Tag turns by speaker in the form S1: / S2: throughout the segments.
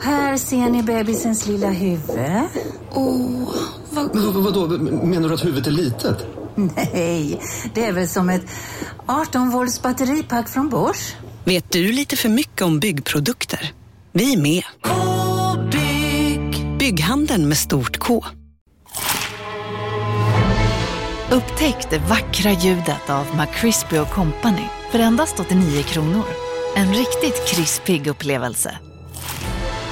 S1: Här ser ni bebisens lilla huvud.
S2: Åh, vad...
S3: Men vad, vadå, menar du att huvudet är litet?
S1: Nej, det är väl som ett 18 volts batteripack från Bors.
S4: Vet du lite för mycket om byggprodukter? Vi är med. -bygg. Bygghandeln med stort K.
S5: Upptäck det vackra ljudet av McCrispy Company för endast 89 kronor. En riktigt krispig upplevelse.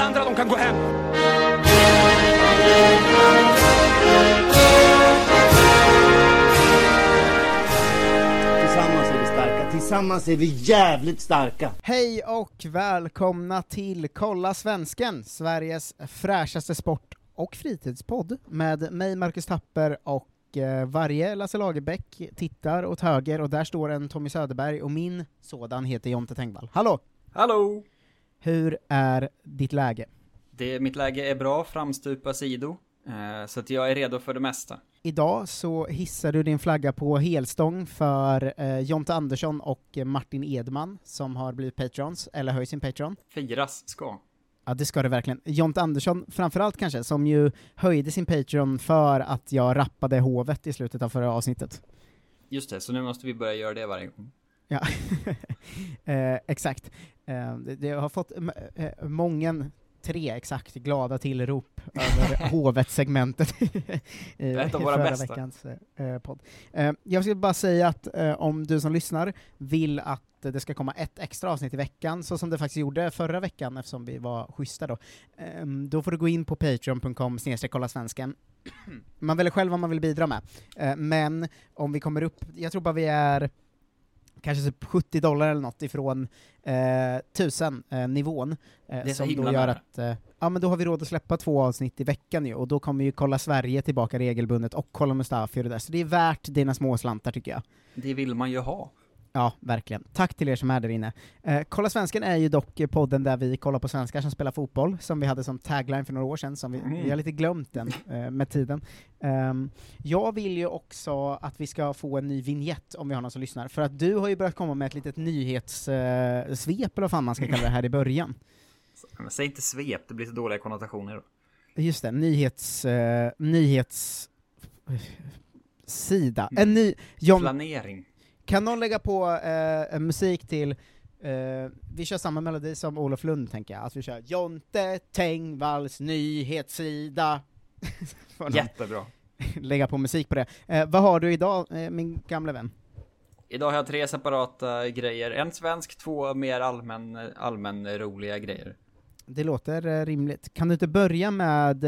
S6: Alla andra de kan gå hem.
S7: Tillsammans är vi starka, tillsammans är vi jävligt starka.
S8: Hej och välkomna till Kolla Svensken, Sveriges fräschaste sport och fritidspodd med mig Marcus Tapper och eh, varje Lasse Lagerbäck tittar åt höger och där står en Tommy Söderberg och min sådan heter Jonte Tengvall. Hallå!
S9: Hallå!
S8: Hur är ditt läge?
S9: Det, mitt läge är bra, framstupa sido. Eh, så att jag är redo för det mesta.
S8: Idag så hissar du din flagga på helstång för eh, Jonte Andersson och Martin Edman som har blivit patrons, eller höjt sin patron.
S9: Firas ska.
S8: Ja, det ska det verkligen. Jonte Andersson, framförallt kanske, som ju höjde sin Patreon för att jag rappade hovet i slutet av förra avsnittet.
S9: Just det, så nu måste vi börja göra det varje gång.
S8: Ja, eh, exakt. Eh, det, det har fått eh, mången, tre exakt, glada tillrop över hovet-segmentet i
S9: våra
S8: förra
S9: bästa.
S8: veckans eh, podd. Eh, jag skulle bara säga att eh, om du som lyssnar vill att det ska komma ett extra avsnitt i veckan, så som det faktiskt gjorde förra veckan eftersom vi var schyssta då, eh, då får du gå in på patreon.com kolla svensken. Man väljer själv vad man vill bidra med, eh, men om vi kommer upp, jag tror bara vi är kanske typ 70 dollar eller något ifrån eh, 1000 eh, nivån, eh, som då gör att, eh, ja men då har vi råd att släppa två avsnitt i veckan ju, och då kommer ju Kolla Sverige tillbaka regelbundet, och Kolla Mustafi och det där, så det är värt dina små slantar tycker jag.
S9: Det vill man ju ha.
S8: Ja, verkligen. Tack till er som är där inne. Eh, Kolla Svensken är ju dock eh, podden där vi kollar på svenskar som spelar fotboll, som vi hade som tagline för några år sedan, som vi,
S9: Mm.
S8: vi har lite glömt den eh, med tiden. Ehm, jag vill ju också att vi ska få en ny vignett om vi har någon som lyssnar, för att du har ju börjat komma med ett litet nyhetssvep, eh, eller vad fan man ska kalla det här i början.
S9: Men säg inte svep, det blir så dåliga konnotationer då.
S8: Just det, nyhets... Eh, nyhets... sida. En ny... John,
S9: Planering.
S8: Kan någon lägga på eh, musik till, eh, vi kör samma melodi som Olof Lund tänker jag, att vi kör Jonte Tengvalls nyhetssida.
S9: Jättebra.
S8: lägga på musik på det. Eh, vad har du idag, eh, min gamla vän?
S9: Idag har jag tre separata grejer. En svensk, två mer allmän, allmän roliga grejer.
S8: Det låter eh, rimligt. Kan du inte börja med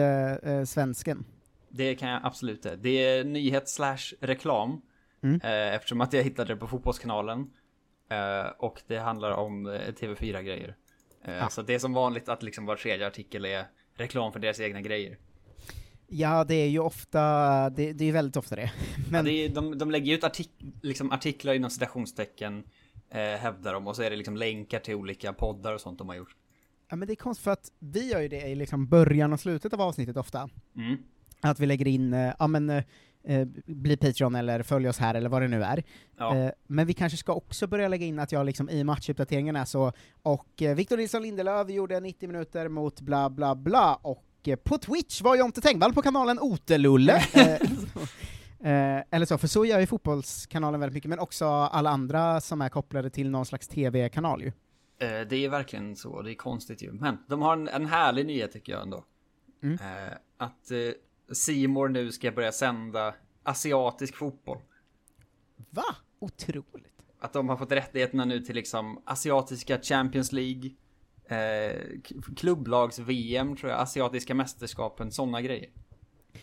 S8: svensken?
S9: Det kan jag absolut det. Det är nyhet slash reklam.
S8: Mm.
S9: Eh, eftersom att jag hittade det på Fotbollskanalen. Eh, och det handlar om eh, TV4-grejer. Eh,
S8: Ja.
S9: Så det är som vanligt att liksom var tredje artikel är reklam för deras egna grejer.
S8: Ja, det är ju ofta, det, det är ju väldigt ofta det.
S9: Men... Ja, det är, de, de lägger ut artik liksom artiklar inom citationstecken, eh, hävdar de, och så är det liksom länkar till olika poddar och sånt de har gjort.
S8: Ja men det är konstigt för att vi gör ju det i liksom början och slutet av avsnittet ofta.
S9: Mm.
S8: Att vi lägger in, eh, ja men, eh, bli Patreon eller följ oss här eller vad det nu är.
S9: Ja.
S8: Eh, men vi kanske ska också börja lägga in att jag liksom i matchuppdateringarna så, och eh, Victor Nilsson Lindelöf gjorde 90 minuter mot bla bla bla, och på Twitch var Jonte Tengvall på kanalen Otelulle. Eh, eller så, för så gör ju fotbollskanalen väldigt mycket, men också alla andra som är kopplade till någon slags TV-kanal ju.
S9: Eh, det är verkligen så, det är konstigt ju. Men de har en, en härlig nyhet tycker jag ändå.
S8: Mm.
S9: Eh, att eh, C-more nu ska börja sända asiatisk fotboll.
S8: Va? Otroligt.
S9: Att de har fått rättigheterna nu till liksom asiatiska Champions League, eh, klubblags-VM tror jag, asiatiska mästerskapen, sådana grejer.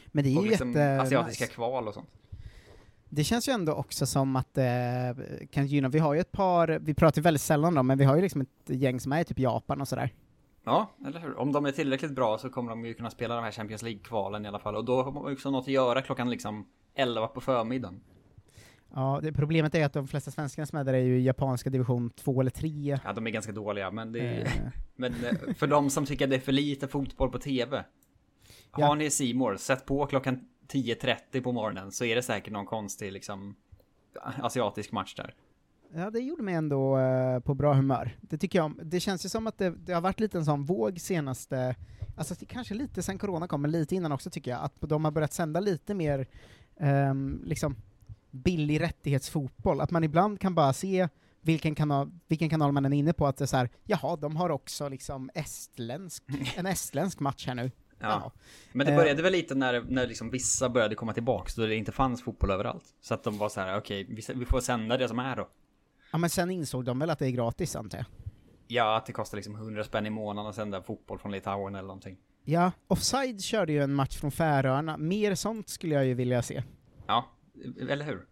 S8: Men det är
S9: och
S8: ju
S9: liksom
S8: jätte
S9: asiatiska
S8: nice.
S9: kval och sånt.
S8: Det känns ju ändå också som att det kan gynna, vi har ju ett par, vi pratar ju väldigt sällan om men vi har ju liksom ett gäng som är i typ Japan och sådär.
S9: Ja, eller hur? Om de är tillräckligt bra så kommer de ju kunna spela de här Champions League-kvalen i alla fall. Och då har man ju också något att göra klockan liksom 11 på förmiddagen.
S8: Ja, det, problemet är att de flesta svenskarna som är där är ju i japanska division 2 eller 3.
S9: Ja, de är ganska dåliga, men är,
S8: Eh.
S9: Men eh, för de som tycker att det är för lite fotboll på TV.
S8: Ja.
S9: Har ni Simor, sätt på klockan 10.30 på morgonen så är det säkert någon konstig liksom asiatisk match där.
S8: Ja, det gjorde mig ändå eh, på bra humör. Det tycker jag om. Det känns ju som att det, det har varit lite en sån våg senaste, alltså kanske lite sen corona kom, men lite innan också tycker jag, att de har börjat sända lite mer ehm, liksom billig rättighetsfotboll. Att man ibland kan bara se vilken kanal, vilken kanal man är inne på, att det är så här, jaha, de har också liksom estländsk, en estländsk match här nu.
S9: Ja. Men det
S8: Eh.
S9: började väl lite när, när liksom vissa började komma tillbaks då det inte fanns fotboll överallt. Så att de var så här: okej, vi, vi får sända det som är då.
S8: Ja, men sen insåg de väl att det är gratis, antar jag.
S9: Ja, att det kostar liksom 100 spänn i månaden att sända fotboll från Litauen eller någonting.
S8: Ja, Offside körde ju en match från Färöarna. Mer sånt skulle jag ju vilja se.
S9: Ja, eller hur?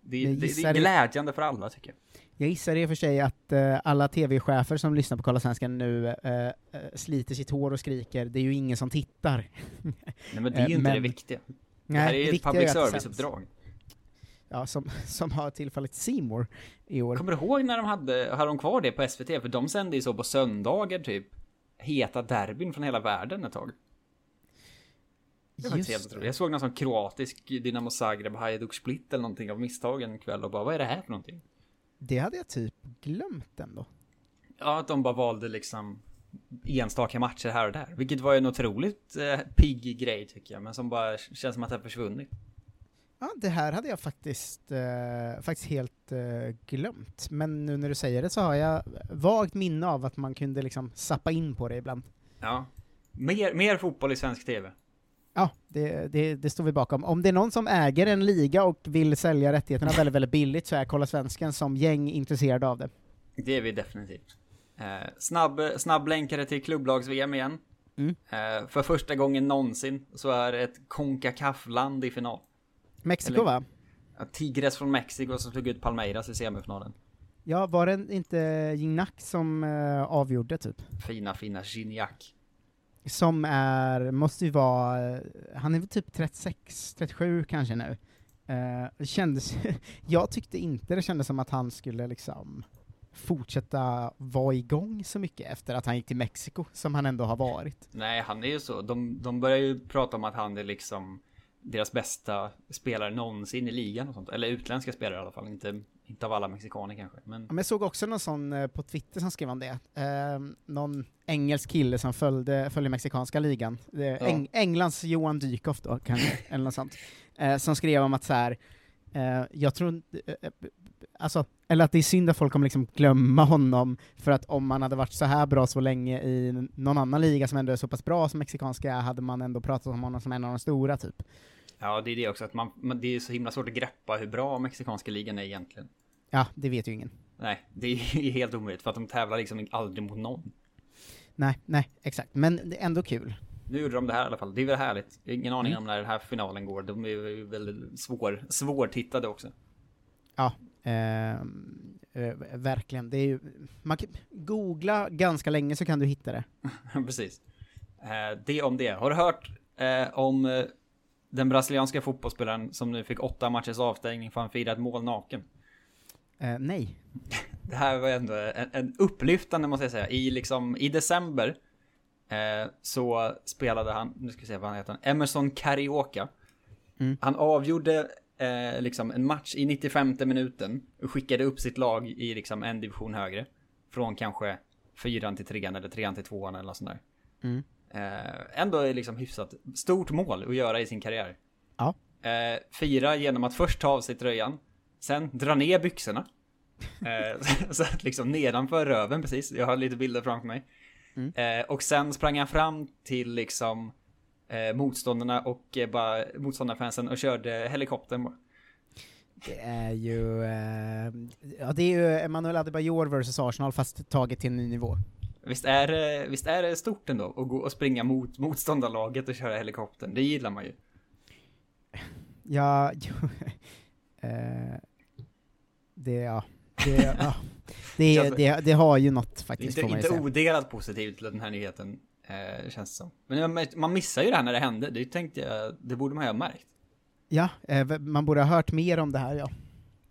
S9: Det, det, det är glädjande för alla tycker jag.
S8: Jag gissar i och för sig att eh, alla TV-chefer som lyssnar på Kolla Svenskan nu eh, sliter sitt hår och skriker, det är ju ingen som tittar.
S9: Nej men det är ju inte
S8: men-
S9: det viktiga. det här är ju ett public service-uppdrag.
S8: Ja, som, som har tillfallit Seymour i år.
S9: Kommer du ihåg när de hade, hade de kvar det på SVT? För de sände ju så på söndagar typ. Heta derbyn från hela världen ett tag. Det var
S8: Just
S9: helt
S8: det.
S9: otroligt. Jag såg någon sån kroatisk Dynamo Zagreb Hajduk Split eller någonting av misstag en kväll och bara vad är det här för någonting?
S8: Det hade jag typ glömt ändå.
S9: Ja, att de bara valde liksom enstaka matcher här och där. Vilket var en otroligt eh, pigg grej tycker jag. Men som bara känns som att det har försvunnit.
S8: Ja, det här hade jag faktiskt, eh, faktiskt helt eh, glömt. Men nu när du säger det så har jag vagt minne av att man kunde liksom sappa in på det ibland.
S9: Ja. Mer, mer fotboll i svensk TV.
S8: Ja, det, det, det står vi bakom. Om det är någon som äger en liga och vill sälja rättigheterna väldigt, väldigt billigt så är Kolla Svensken som gäng intresserade av det.
S9: Det är vi definitivt. Eh, snabb, snabblänkare till klubblags-VM igen.
S8: Mm.
S9: Eh, för första gången någonsin så är ett Concacaf-land i final.
S8: Mexiko
S9: Eller-
S8: va?
S9: Tigres från Mexiko som slog ut Palmeiras i semifinalen.
S8: Ja, var det inte Gignac som eh, avgjorde typ?
S9: Fina, fina Gignac.
S8: Som är, måste ju vara, eh, han är väl typ 36, 37 kanske nu. Eh, det kändes, jag tyckte inte det kändes som att han skulle liksom fortsätta vara igång så mycket efter att han gick till Mexiko, som han ändå har varit.
S9: Nej, han är ju så. De, de börjar ju prata om att han är liksom deras bästa spelare någonsin i ligan och sånt. Eller utländska spelare i alla fall. Inte, inte av alla mexikaner kanske. Men
S8: Ja, men jag såg också någon sån eh, på Twitter som skrev om det. Eh, någon engelsk kille som följde, följde mexikanska ligan. Eh, Eng, Englands Johan Dykhoff då, kanske, eller något sånt. Eh, som skrev om att så här, eh, jag tror eh, eh, alltså, eller att det är synd att folk kommer liksom glömma honom, för att om man hade varit så här bra så länge i någon annan liga som ändå är så pass bra som mexikanska hade man ändå pratat om honom som en av de stora, typ.
S9: ja, det är det också. Att man, det är så himla svårt att greppa hur bra mexikanska ligan är egentligen.
S8: Ja, det vet ju ingen.
S9: Nej, det är helt omöjligt för att de tävlar liksom aldrig mot någon.
S8: Nej, nej, exakt. Men det är ändå kul.
S9: Nu gjorde de det här i alla fall. Det är väl härligt. Ingen aning om när den här finalen går. De är ju väldigt svår, svårtittade också.
S8: Ja, eh, verkligen. Det är ju, man kan googla ganska länge så kan du hitta det.
S9: Precis. Eh, det om det. Har du hört eh, om eh, den brasilianska fotbollsspelaren som nu fick åtta matchers avstängning för att han firade ett mål naken?
S8: Eh, nej.
S9: Det här var ändå en, en upplyftande måste jag säga. I liksom, i december eh, så spelade han, nu ska vi se vad han heter, Emerson Carioca.
S8: Mm.
S9: Han avgjorde eh, liksom en match i 95 minuten och skickade upp sitt lag i liksom en division högre. Från kanske fyran till trean eller trean till tvåan eller något sånt där.
S8: Mm.
S9: Eh, ändå är liksom hyfsat stort mål att göra i sin karriär.
S8: Ja.
S9: Eh, fira genom att först ta av sig tröjan, sen dra ner byxorna. Eh, så att liksom nedanför röven precis, jag har lite bilder framför mig.
S8: Mm.
S9: Eh, och sen sprang han fram till liksom eh, motståndarna och eh, bara motståndarfansen och körde helikoptern bara.
S8: Det är ju, eh, ja det är ju Emanuel Adebayor versus Arsenal fast taget till en ny nivå.
S9: Visst är, det, visst är det stort ändå att gå och springa mot motståndarlaget och köra helikoptern? Det gillar man ju.
S8: Ja, jo, eh, det, ja, det, ja, det, det, det har ju något
S9: Det är
S8: faktiskt,
S9: inte, inte odelat positivt till den här nyheten, eh, känns det som. Men man- missar ju det här när det hände, det tänkte jag, det borde man ju ha märkt.
S8: Ja, eh, man borde ha hört mer om det här, ja.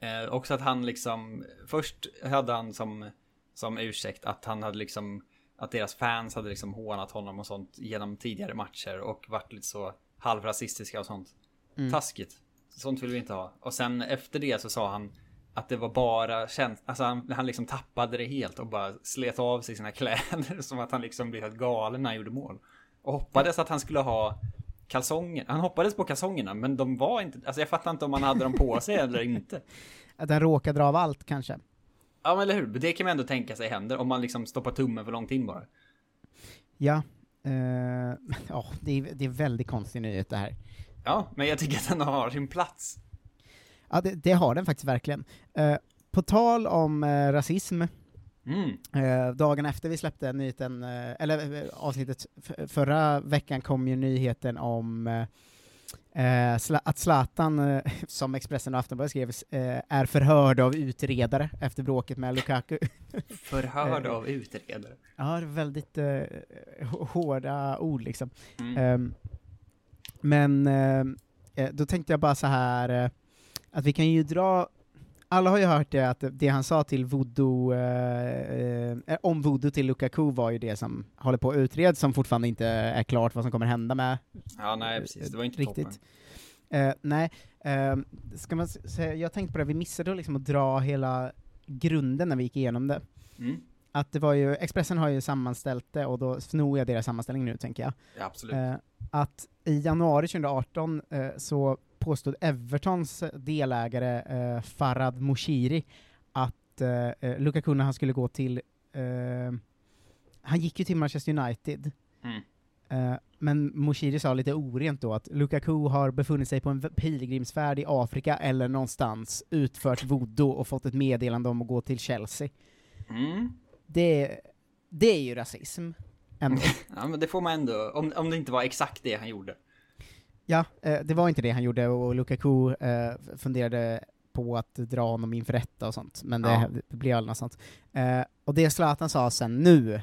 S9: Eh, också att han liksom, först hade han som, som ursäkt att han hade liksom, att deras fans hade liksom hånat honom och sånt genom tidigare matcher och varit lite så halvrasistiska och sånt.
S8: Mm.
S9: Taskigt. Sånt vill vi inte ha. Och sen efter det så sa han att det var bara känt, alltså han, han liksom tappade det helt och bara slet av sig sina kläder som att han liksom blev helt galen när han gjorde mål. Och hoppades att han skulle ha kalsonger, han hoppades på kalsongerna men de var inte, alltså jag fattar inte om han hade dem på sig eller inte.
S8: Att den råkar dra av allt kanske.
S9: Ja men eller hur, det kan man ändå tänka sig händer om man liksom stoppar tummen för långt in bara.
S8: Ja, eh, ja det, är, det är väldigt konstig nyhet det här.
S9: Ja, men jag tycker att den har sin plats.
S8: Ja, det, det har den faktiskt verkligen. Eh, på tal om eh, rasism,
S9: Mm.
S8: eh, dagen efter vi släppte nyheten, eh, eller eh, avsnittet förra veckan kom ju nyheten om eh, eh, Zla- att Zlatan, som Expressen och Aftonbladet skrev, är förhörd av utredare efter bråket med Lukaku.
S9: Förhörd av utredare.
S8: Ja, det är väldigt hå- hårda ord liksom.
S9: Mm.
S8: Ehm, men då tänkte jag bara så här att vi kan ju dra alla har ju hört det att det han sa till voodoo, eh, eh, om voodoo till Lukaku var ju det som håller på att utredas, som fortfarande inte är klart vad som kommer hända med.
S9: Ja, nej precis, det var inte
S8: Riktigt. Eh, nej, eh, ska man säga, jag tänkte på det, vi missade liksom att dra hela grunden när vi gick igenom det.
S9: Mm.
S8: Att det var ju, Expressen har ju sammanställt det, och då snor jag deras sammanställning nu, tänker jag.
S9: Ja, absolut.
S8: Eh, att i januari 2018 eh, så påstod Evertons delägare eh, Farad Moshiri att eh, eh, Lukaku när han skulle gå till, eh, han gick ju till Manchester United,
S9: Mm.
S8: eh, men Moshiri sa lite orent då att Lukaku har befunnit sig på en pilgrimsfärd i Afrika eller någonstans, utfört voodoo och fått ett meddelande om att gå till Chelsea.
S9: Mm.
S8: Det, det är ju rasism. Ändå.
S9: Ja, men det får man ändå, om, om det inte var exakt det han gjorde.
S8: Ja, eh, det var inte det han gjorde och Lukaku eh, funderade på att dra honom inför rätta och sånt, men det,
S9: Ja.
S8: det blev aldrig något sånt. Eh, och det Zlatan sa sen nu,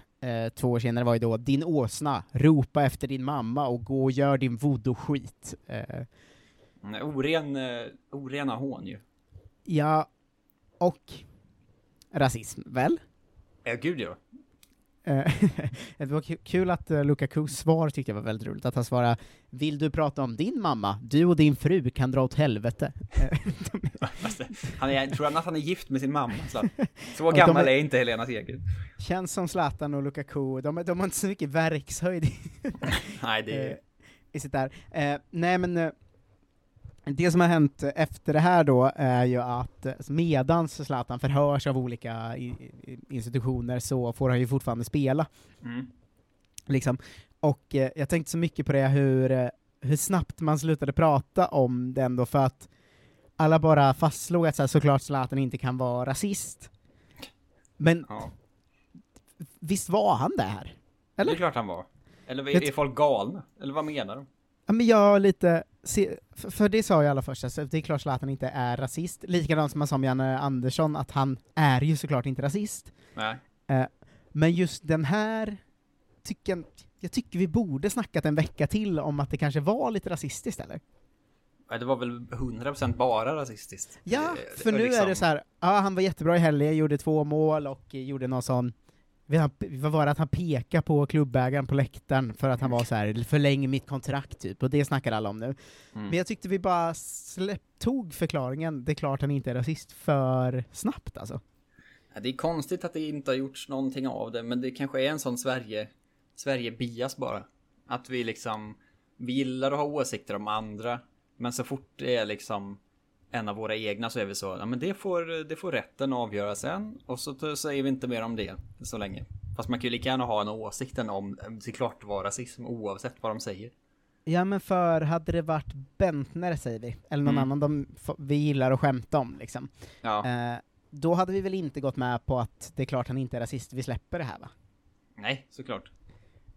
S8: två år senare, var ju då ”din åsna, ropa efter din mamma och gå och gör din voodoo-skit”.
S9: Oren, orena hån ju.
S8: ja, och rasism, väl?
S9: Ja, gud ja.
S8: Eh, det var ku- kul att uh, Lukakus svar tyckte jag var väldigt roligt, att han svarade ”Vill du prata om din mamma? Du och din fru kan dra åt helvete”. Eh,
S9: han är, tror han att han är gift med sin mamma? Så, så
S8: de
S9: gammal
S8: är-
S9: är inte Helena Seger.
S8: Känns som Zlatan och Lukaku, de, de har inte så mycket verkshöjd
S9: Nej, det
S8: eh,
S9: är...
S8: i sitt där. Eh, nej men, eh, det som har hänt efter det här då är ju att eh, medans Zlatan förhörs av olika institutioner så får han ju fortfarande spela.
S9: Mm.
S8: Liksom. Och eh, jag tänkte så mycket på det hur, eh, hur snabbt man slutade prata om det ändå för att alla bara fastslog att så här, såklart Zlatan inte kan vara rasist. Men
S9: Ja.
S8: visst var han det här?
S9: Det
S8: Eller?
S9: är klart han var. Eller är, är folk galna? Eller vad menar de?
S8: Ja, men jag lite, se, för, det sa jag alla först, alltså, det är klart Zlatan inte är rasist, likadant som man sa om Janne Andersson, att han är ju såklart inte rasist.
S9: Nej.
S8: Eh, men just den här, tycker, jag tycker vi borde snackat en vecka till om att det kanske var lite rasistiskt eller?
S9: Det var väl 100% bara rasistiskt.
S8: Ja,
S9: Eh,
S8: för nu
S9: liksom-
S8: är det så här, ja han var jättebra i helgen, gjorde två mål och gjorde någon sån vet vad var det att han pekade på klubbägaren på läktaren för att han var så här förläng mitt kontrakt typ, och det snackar alla om nu.
S9: Mm.
S8: Men jag tyckte vi bara släpp, tog förklaringen, det är klart han inte är rasist, för snabbt alltså.
S9: Ja, det är konstigt att det inte har gjorts någonting av det, men det kanske är en sån Sverige, Sverige-bias bara. Att vi liksom, vi gillar att ha åsikter om andra, men så fort det är liksom en av våra egna så är vi så, ja men det får, det får rätten avgöra sen, och så säger vi inte mer om det så länge. Fast man kan ju lika gärna ha en åsikten om, det är klart det var rasism oavsett vad de säger.
S8: Ja men för hade det varit Bentner säger vi, eller någon
S9: Mm.
S8: annan de, vi gillar att skämta om liksom,
S9: Ja,
S8: eh, då hade vi väl inte gått med på att det är klart han inte är rasist, vi släpper det här va?
S9: Nej, såklart.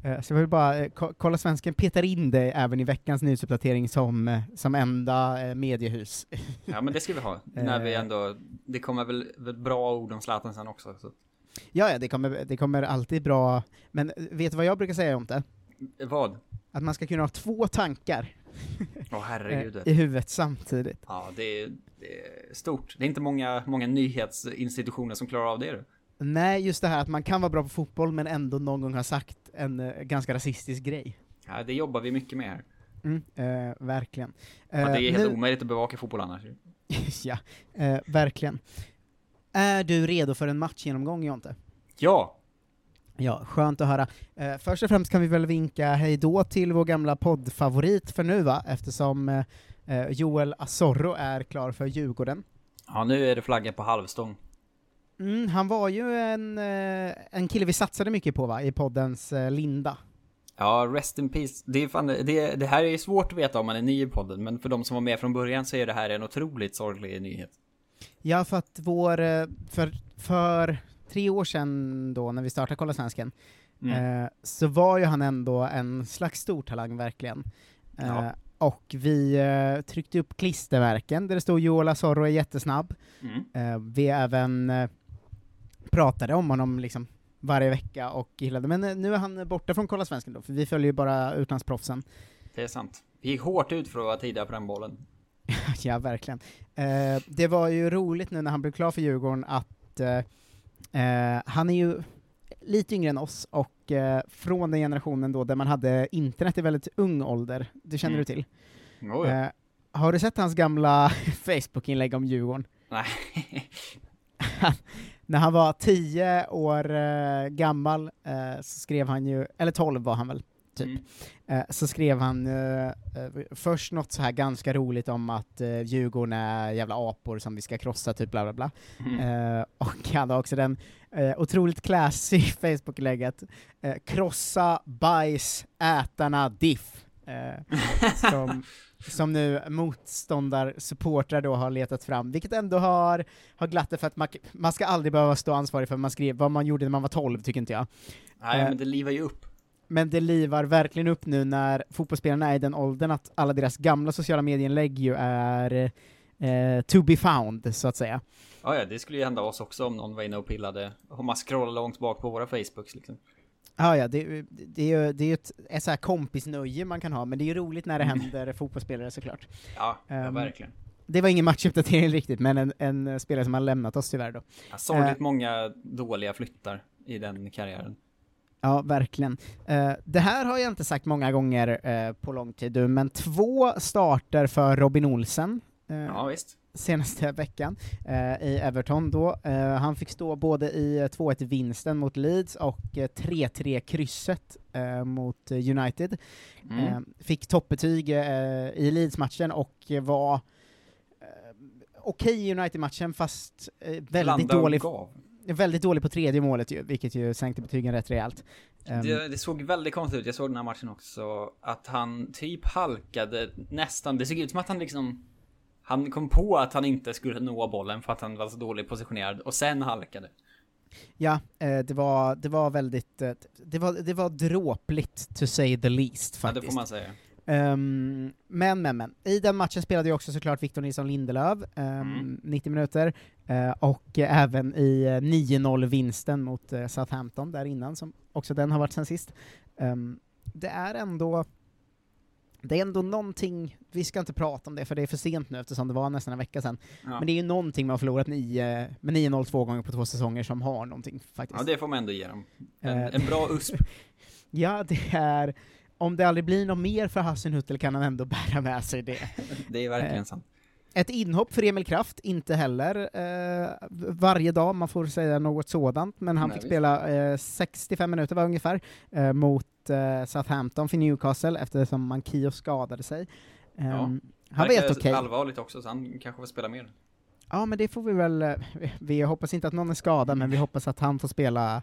S8: Eh, Så jag vill bara, eh, ko- kolla svensken petar in det även i veckans nyhetsuppdatering som, eh, som enda eh, mediehus.
S9: Ja, men det ska vi ha. när vi ändå... Det kommer väl, väl bra ord om Zlatan sen också. Så.
S8: ja, ja, det kommer, det kommer alltid bra, men vet du vad jag brukar säga om det?
S9: Vad?
S8: Att man ska kunna ha två tankar
S9: Åh herregud.
S8: i huvudet samtidigt.
S9: Ja, det är, det är stort. Det är inte många, många nyhetsinstitutioner som klarar av det. du.
S8: Nej, just det här att man kan vara bra på fotboll men ändå någon gång ha sagt en eh, ganska rasistisk grej.
S9: Ja, det jobbar vi mycket med här.
S8: Mm, eh, verkligen.
S9: Ja, det är
S8: Eh,
S9: helt
S8: nu-
S9: omöjligt att bevaka fotboll annars.
S8: ja, eh, verkligen. Är du redo för en matchgenomgång, Jonte?
S9: Ja!
S8: Ja, skönt att höra. Eh, först och främst kan vi väl vinka hej då till vår gamla poddfavorit för nu va, eftersom eh, eh, Joel Asorro är klar för Djurgården.
S9: Ja, nu är det flaggan på halvstång.
S8: Mm, han var ju en, eh, en kille vi satsade mycket på va, i poddens eh, linda.
S9: Ja, rest in peace. Det, är fan, det, det här är svårt att veta om man är ny i podden, men för de som var med från början så är det här en otroligt sorglig nyhet.
S8: Ja, för att vår, eh, för, för tre år sedan då, när vi startade Kolla Svensken,
S9: Mm.
S8: eh, så var ju han ändå en slags stortalang verkligen. Eh,
S9: Ja.
S8: Och vi eh, tryckte upp klistermärken där det stod Joel Asorro är jättesnabb.
S9: Mm.
S8: Vi även pratade om honom liksom varje vecka och gillade, men eh, nu är han borta från Kolla Svensken då, för vi följer ju bara utlandsproffsen.
S9: Det är sant. Vi gick hårt ut för att vara tidiga på den bollen.
S8: ja, verkligen. Eh, det var ju roligt nu när han blev klar för Djurgården att eh, eh, han är ju lite yngre än oss och eh, från den generationen då där man hade internet i väldigt ung ålder, det känner
S9: Mm.
S8: du till?
S9: Oh, ja.
S8: Eh, har du sett hans gamla Facebook-inlägg om Djurgården?
S9: Nej.
S8: När han var tio år eh, gammal eh, så skrev han ju, eller tolv var han väl, typ.
S9: Mm.
S8: Eh, så skrev han eh, eh, först något så här ganska roligt om att eh, Djurgården är jävla apor som vi ska krossa, typ bla bla bla.
S9: Mm.
S8: Eh, och han har också den otroligt classy Facebook-lägget krossa, bajs, ätarna, diff. Som, som nu motståndarsupportrar då har letat fram, vilket ändå har, har glatt det för att man, man ska aldrig behöva stå ansvarig för vad man skrev, vad man gjorde när man var 12, tycker inte jag.
S9: Nej,
S8: Eh,
S9: men det livar ju upp.
S8: Men det livar verkligen upp nu när fotbollsspelarna är i den åldern att alla deras gamla sociala medieinlägg ju är eh, to be found, så att säga.
S9: Ja, ja, det skulle ju hända oss också om någon var inne och pillade. Om man scrollar långt bak på våra Facebooks liksom.
S8: Ja, ja, det, det är ju det är ett, ett så här kompisnöje man kan ha, men det är ju roligt när det händer fotbollsspelare såklart.
S9: Ja, ja
S8: Ehm,
S9: verkligen.
S8: Det var ingen matchuppdatering riktigt, men en, en spelare som har lämnat oss tyvärr då.
S9: Ja, sorgligt
S8: eh,
S9: många dåliga flyttar i den karriären.
S8: Ja, verkligen. Eh, det här har jag inte sagt många gånger eh, på lång tid men två starter för Robin Olsen.
S9: Ja, visst.
S8: Senaste veckan eh, i Everton då. Eh, han fick stå både i eh, 2-1-vinsten mot Leeds och eh, 3-3-krysset eh, mot eh, United.
S9: Mm.
S8: Eh, fick toppbetyg eh, i Leeds-matchen och eh, var eh, okej i United-matchen fast eh, väldigt,
S9: Blanda och
S8: dålig,
S9: gav.
S8: väldigt dålig på tredje målet ju, vilket ju sänkte betygen rätt rejält. Ehm,
S9: Det, det såg väldigt konstigt ut, jag såg den här matchen också, att han typ halkade nästan, det såg ut som att han liksom Han kom på att han inte skulle nå bollen för att han var så dåligt positionerad och sen halkade.
S8: Ja, eh, det, var, det var väldigt, eh, det var, det var dråpligt to say the least
S9: Ja,
S8: faktiskt.
S9: det får man säga.
S8: Ehm, men, men, men. I den matchen spelade ju också såklart Victor Nilsson Lindelöf, ehm,
S9: Mm.
S8: 90 minuter, eh, och även i eh, 9-0-vinsten mot Southampton där innan, som också den har varit sen sist. Ehm, det är ändå det är ändå någonting, vi ska inte prata om det för det är för sent nu eftersom det var nästan en vecka sedan,
S9: Ja.
S8: men det är ju någonting med att ha förlorat nio, med 9-0 två gånger på två säsonger som har någonting faktiskt.
S9: Ja, det får man ändå ge dem. En,
S8: Eh,
S9: en bra USP.
S8: Ja, det är, om det aldrig blir något mer för Hassenhüttel kan han ändå bära med sig det.
S9: Det är verkligen
S8: Eh,
S9: sant.
S8: Ett inhopp för Emil Kraft, inte heller eh, varje dag, man får säga något sådant, men han
S9: Nej,
S8: fick
S9: visst.
S8: spela eh, 65 minuter var ungefär, eh, mot eh, Southampton för Newcastle eftersom Mankio skadade sig. Ehm, Han var helt okej.
S9: allvarligt också, så han kanske får spela mer.
S8: Ja, men det får vi väl, eh, vi- vi hoppas inte att någon är skadad, men vi hoppas att han får spela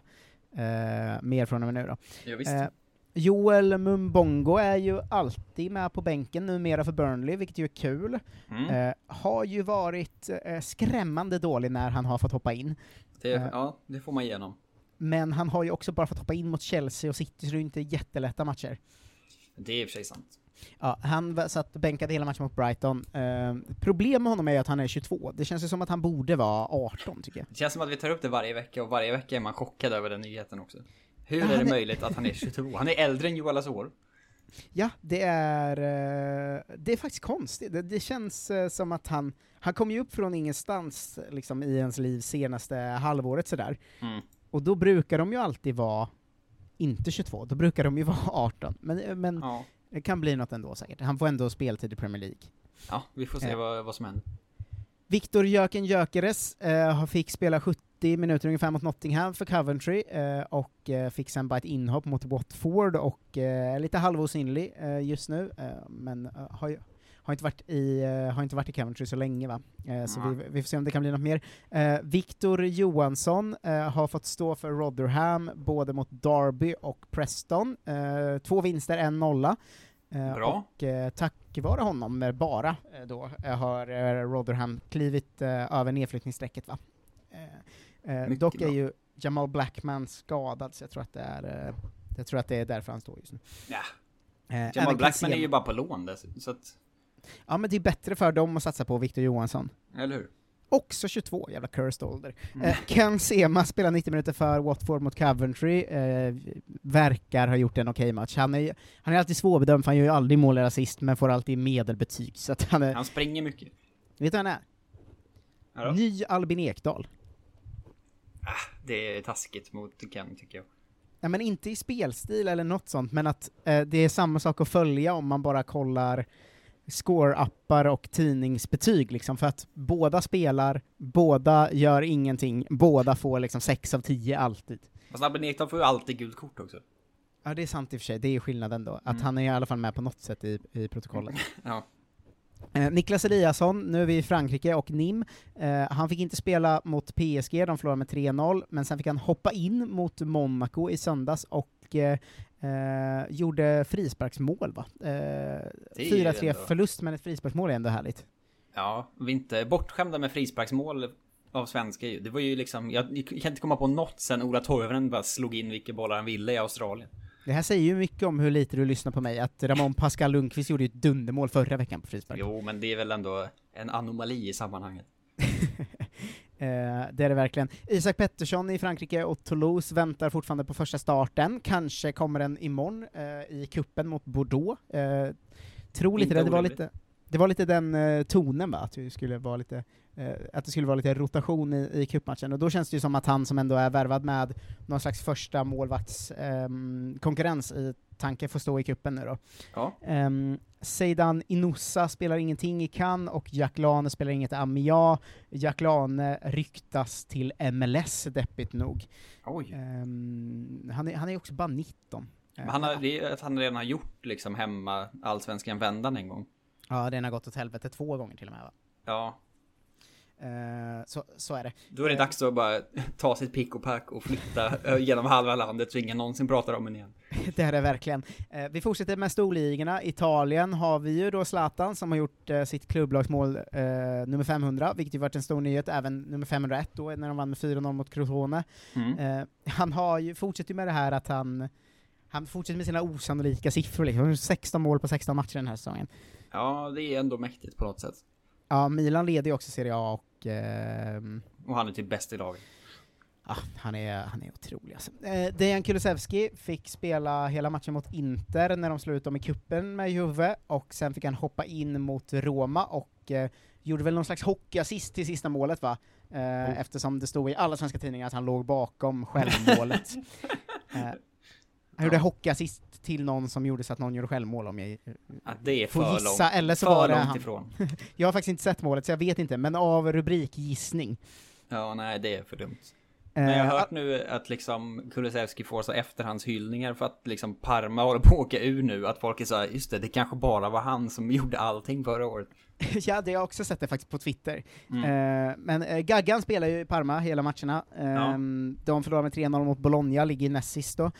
S8: eh, mer från och med nu då.
S9: Ja, visst.
S8: Eh, Joel Mumbongo är ju alltid med på bänken numera för Burnley, vilket ju är kul.
S9: Mm.
S8: Eh, har ju varit eh, skrämmande dålig när han har fått hoppa in.
S9: det,
S8: eh.
S9: ja, det får man igenom.
S8: Men han har ju också bara fått hoppa in mot Chelsea och City, så det är inte jättelätta matcher.
S9: Det är i och för sig sant.
S8: Ja, han satt bänkad hela matchen mot Brighton. Eh, problem med honom är ju att han är 22. Det känns ju som att han borde vara 18, tycker jag.
S9: Det känns som att vi tar upp det varje vecka och varje vecka är man chockad över den nyheten också. Hur
S8: Ja,
S9: är det
S8: är-
S9: möjligt att han är 22? Han är äldre än Joel Asor.
S8: Ja, det är, eh, det är faktiskt konstigt. Det, det känns eh, som att han, han kom ju upp från ingenstans liksom, i ens liv senaste halvåret sådär.
S9: Mm.
S8: Och då brukar de ju alltid vara, inte 22, då brukar de ju vara 18. Men, eh, men
S9: Ja.
S8: det kan bli något ändå säkert. Han får ändå speltid i Premier League.
S9: ja, vi får se
S8: Eh.
S9: vad, vad som händer.
S8: Viktor Jöken Gyökeres eh, fick spela 70 minuter ungefär mot Nottingham för Coventry eh, och eh, fick sen bara ett inhopp mot Watford och eh, är lite halvosynlig eh, just nu, eh, men eh, har, har, inte varit i, eh, har inte varit i Coventry så länge va? Eh, så vi, vi får se om det kan bli något mer. Eh, Viktor Johansson har fått stå för Rotherham både mot Derby och Preston. Två vinster, en nolla.
S9: Bra.
S8: Och tack vare honom bara då har Rotherham klivit över nedflyttningsstrecket va.
S9: Mycket
S8: dock är
S9: bra.
S8: ju Jamal Blackman skadad, så jag tror att det är, jag tror att det är därför han står just nu.
S9: Ja. Jamal
S8: även
S9: Blackman är ju bara på lån så att,
S8: Ja men det är bättre för dem att satsa på Victor Johansson.
S9: eller hur?
S8: Också 22, jävla cursed ålder.
S9: Mm.
S8: Eh, Ken Sema spelar 90 minuter för Watford mot Coventry, eh, verkar ha gjort en okej match. Han är, han är alltid svårbedömd, för han gör ju aldrig mål eller assist, men får alltid medelbetyg, så att han är...
S9: Han springer mycket.
S8: Vet du vad han är?
S9: Då.
S8: Ny Albin Ekdal.
S9: Det är taskigt mot Ken tycker jag.
S8: Ja, men inte i spelstil eller något sånt, men att eh, det är samma sak att följa om man bara kollar score-appar och tidningsbetyg, liksom, för att båda spelar, båda gör ingenting, båda får liksom 6 av 10 alltid.
S9: Fast Albin Ekdal får ju alltid gult kort också.
S8: Ja, det är sant i och för sig, det är skillnaden då, att
S9: Mm.
S8: han är i alla fall med på något sätt i, i protokollet.
S9: Ja.
S8: Eh, Niklas Eliasson, nu är vi i Frankrike och Nim. Eh, han fick inte spela mot PSG, de förlorade med 3-0, men sen fick han hoppa in mot Monaco i söndags och eh, eh, gjorde frisparksmål va? Eh,
S9: är
S8: 4-3
S9: ändå-
S8: förlust, men ett frisparksmål är ändå härligt.
S9: Ja, vi är inte bortskämda med frisparksmål av svenska ju. Det var ju liksom, jag, jag kan inte komma på något sen Ola Toivonen bara slog in vilka bollar han ville i Australien.
S8: Det här säger ju mycket om hur lite du lyssnar på mig, att Ramon Pascal Lundqvist gjorde ju ett dundermål förra veckan på frispark.
S9: Jo, men det är väl ändå en anomali i sammanhanget.
S8: Eh, det är det verkligen. Isak Pettersson i Frankrike och Toulouse väntar fortfarande på första starten. Kanske kommer den imorgon eh, i kuppen mot Bordeaux. Eh, tror lite det, det var lite, det var lite den eh, tonen va, att det skulle vara lite, eh, att det skulle vara lite rotation i, i cupmatchen, och då känns det ju som att han som ändå är värvad med någon slags första målvakts ehm, i tanke får stå i kuppen nu då.
S9: Ja.
S8: Um, Seidan Inoussa spelar ingenting i Cannes och Jack Lane spelar inget i Amiens. Jack Lane ryktas till MLS, deppigt nog. Ehm, han, är, han är också bara 19.
S9: Men han har, det är att han redan har gjort liksom hemma allsvenskan vändan en gång.
S8: Ja, den har gått åt helvete två gånger till och med va?
S9: Ja,
S8: så, så är det.
S9: då är det dags att bara ta sitt pick och pack och flytta genom halva landet så ingen någonsin pratar om en igen.
S8: det är det verkligen. Eh, vi fortsätter med storligorna. Italien har vi ju då Zlatan som har gjort eh, sitt klubblagsmål eh, nummer 500, vilket ju varit en stor nyhet, även nummer 501 då, när de vann med 4-0 mot Crotone.
S9: Mm.
S8: Eh, han har ju, fortsätter ju med det här att han, han fortsätter med sina osannolika siffror liksom. Han har 16 mål på 16 matcher den här säsongen.
S9: Ja, det är ändå mäktigt på något sätt.
S8: Ja, Milan leder ju också Serie A och ehm,
S9: Och han är typ bäst i laget.
S8: Ja, han är, han är otrolig alltså. Eh, Dejan Kulusevski fick spela hela matchen mot Inter när de slog ut dem i kuppen med Juve, och sen fick han hoppa in mot Roma och eh, gjorde väl någon slags hockeyassist till sista målet va? Eh, Eftersom det stod i alla svenska tidningar att han låg bakom självmålet. han gjorde hockeyassist till någon som gjorde så att någon gjorde självmål om jag
S9: Ja, det är
S8: får
S9: för
S8: gissa,
S9: långt.
S8: eller så
S9: för
S8: var det
S9: långt
S8: han.
S9: ifrån.
S8: Jag har faktiskt inte sett målet så jag vet inte, men av rubrikgissning.
S9: Ja, nej, det är för dumt. Men jag har
S8: Eh,
S9: hört nu att liksom Kulusevski får så efterhandshyllningar för att liksom Parma håller på att åka ur nu. Att folk är så här, just det, det kanske bara var han som gjorde allting förra året.
S8: ja, det har jag också sett det faktiskt på Twitter.
S9: Mm.
S8: Eh, men eh, Gaggan spelar ju i Parma hela matcherna. Eh, De förlorar med 3-0 mot Bologna, ligger näst sist då.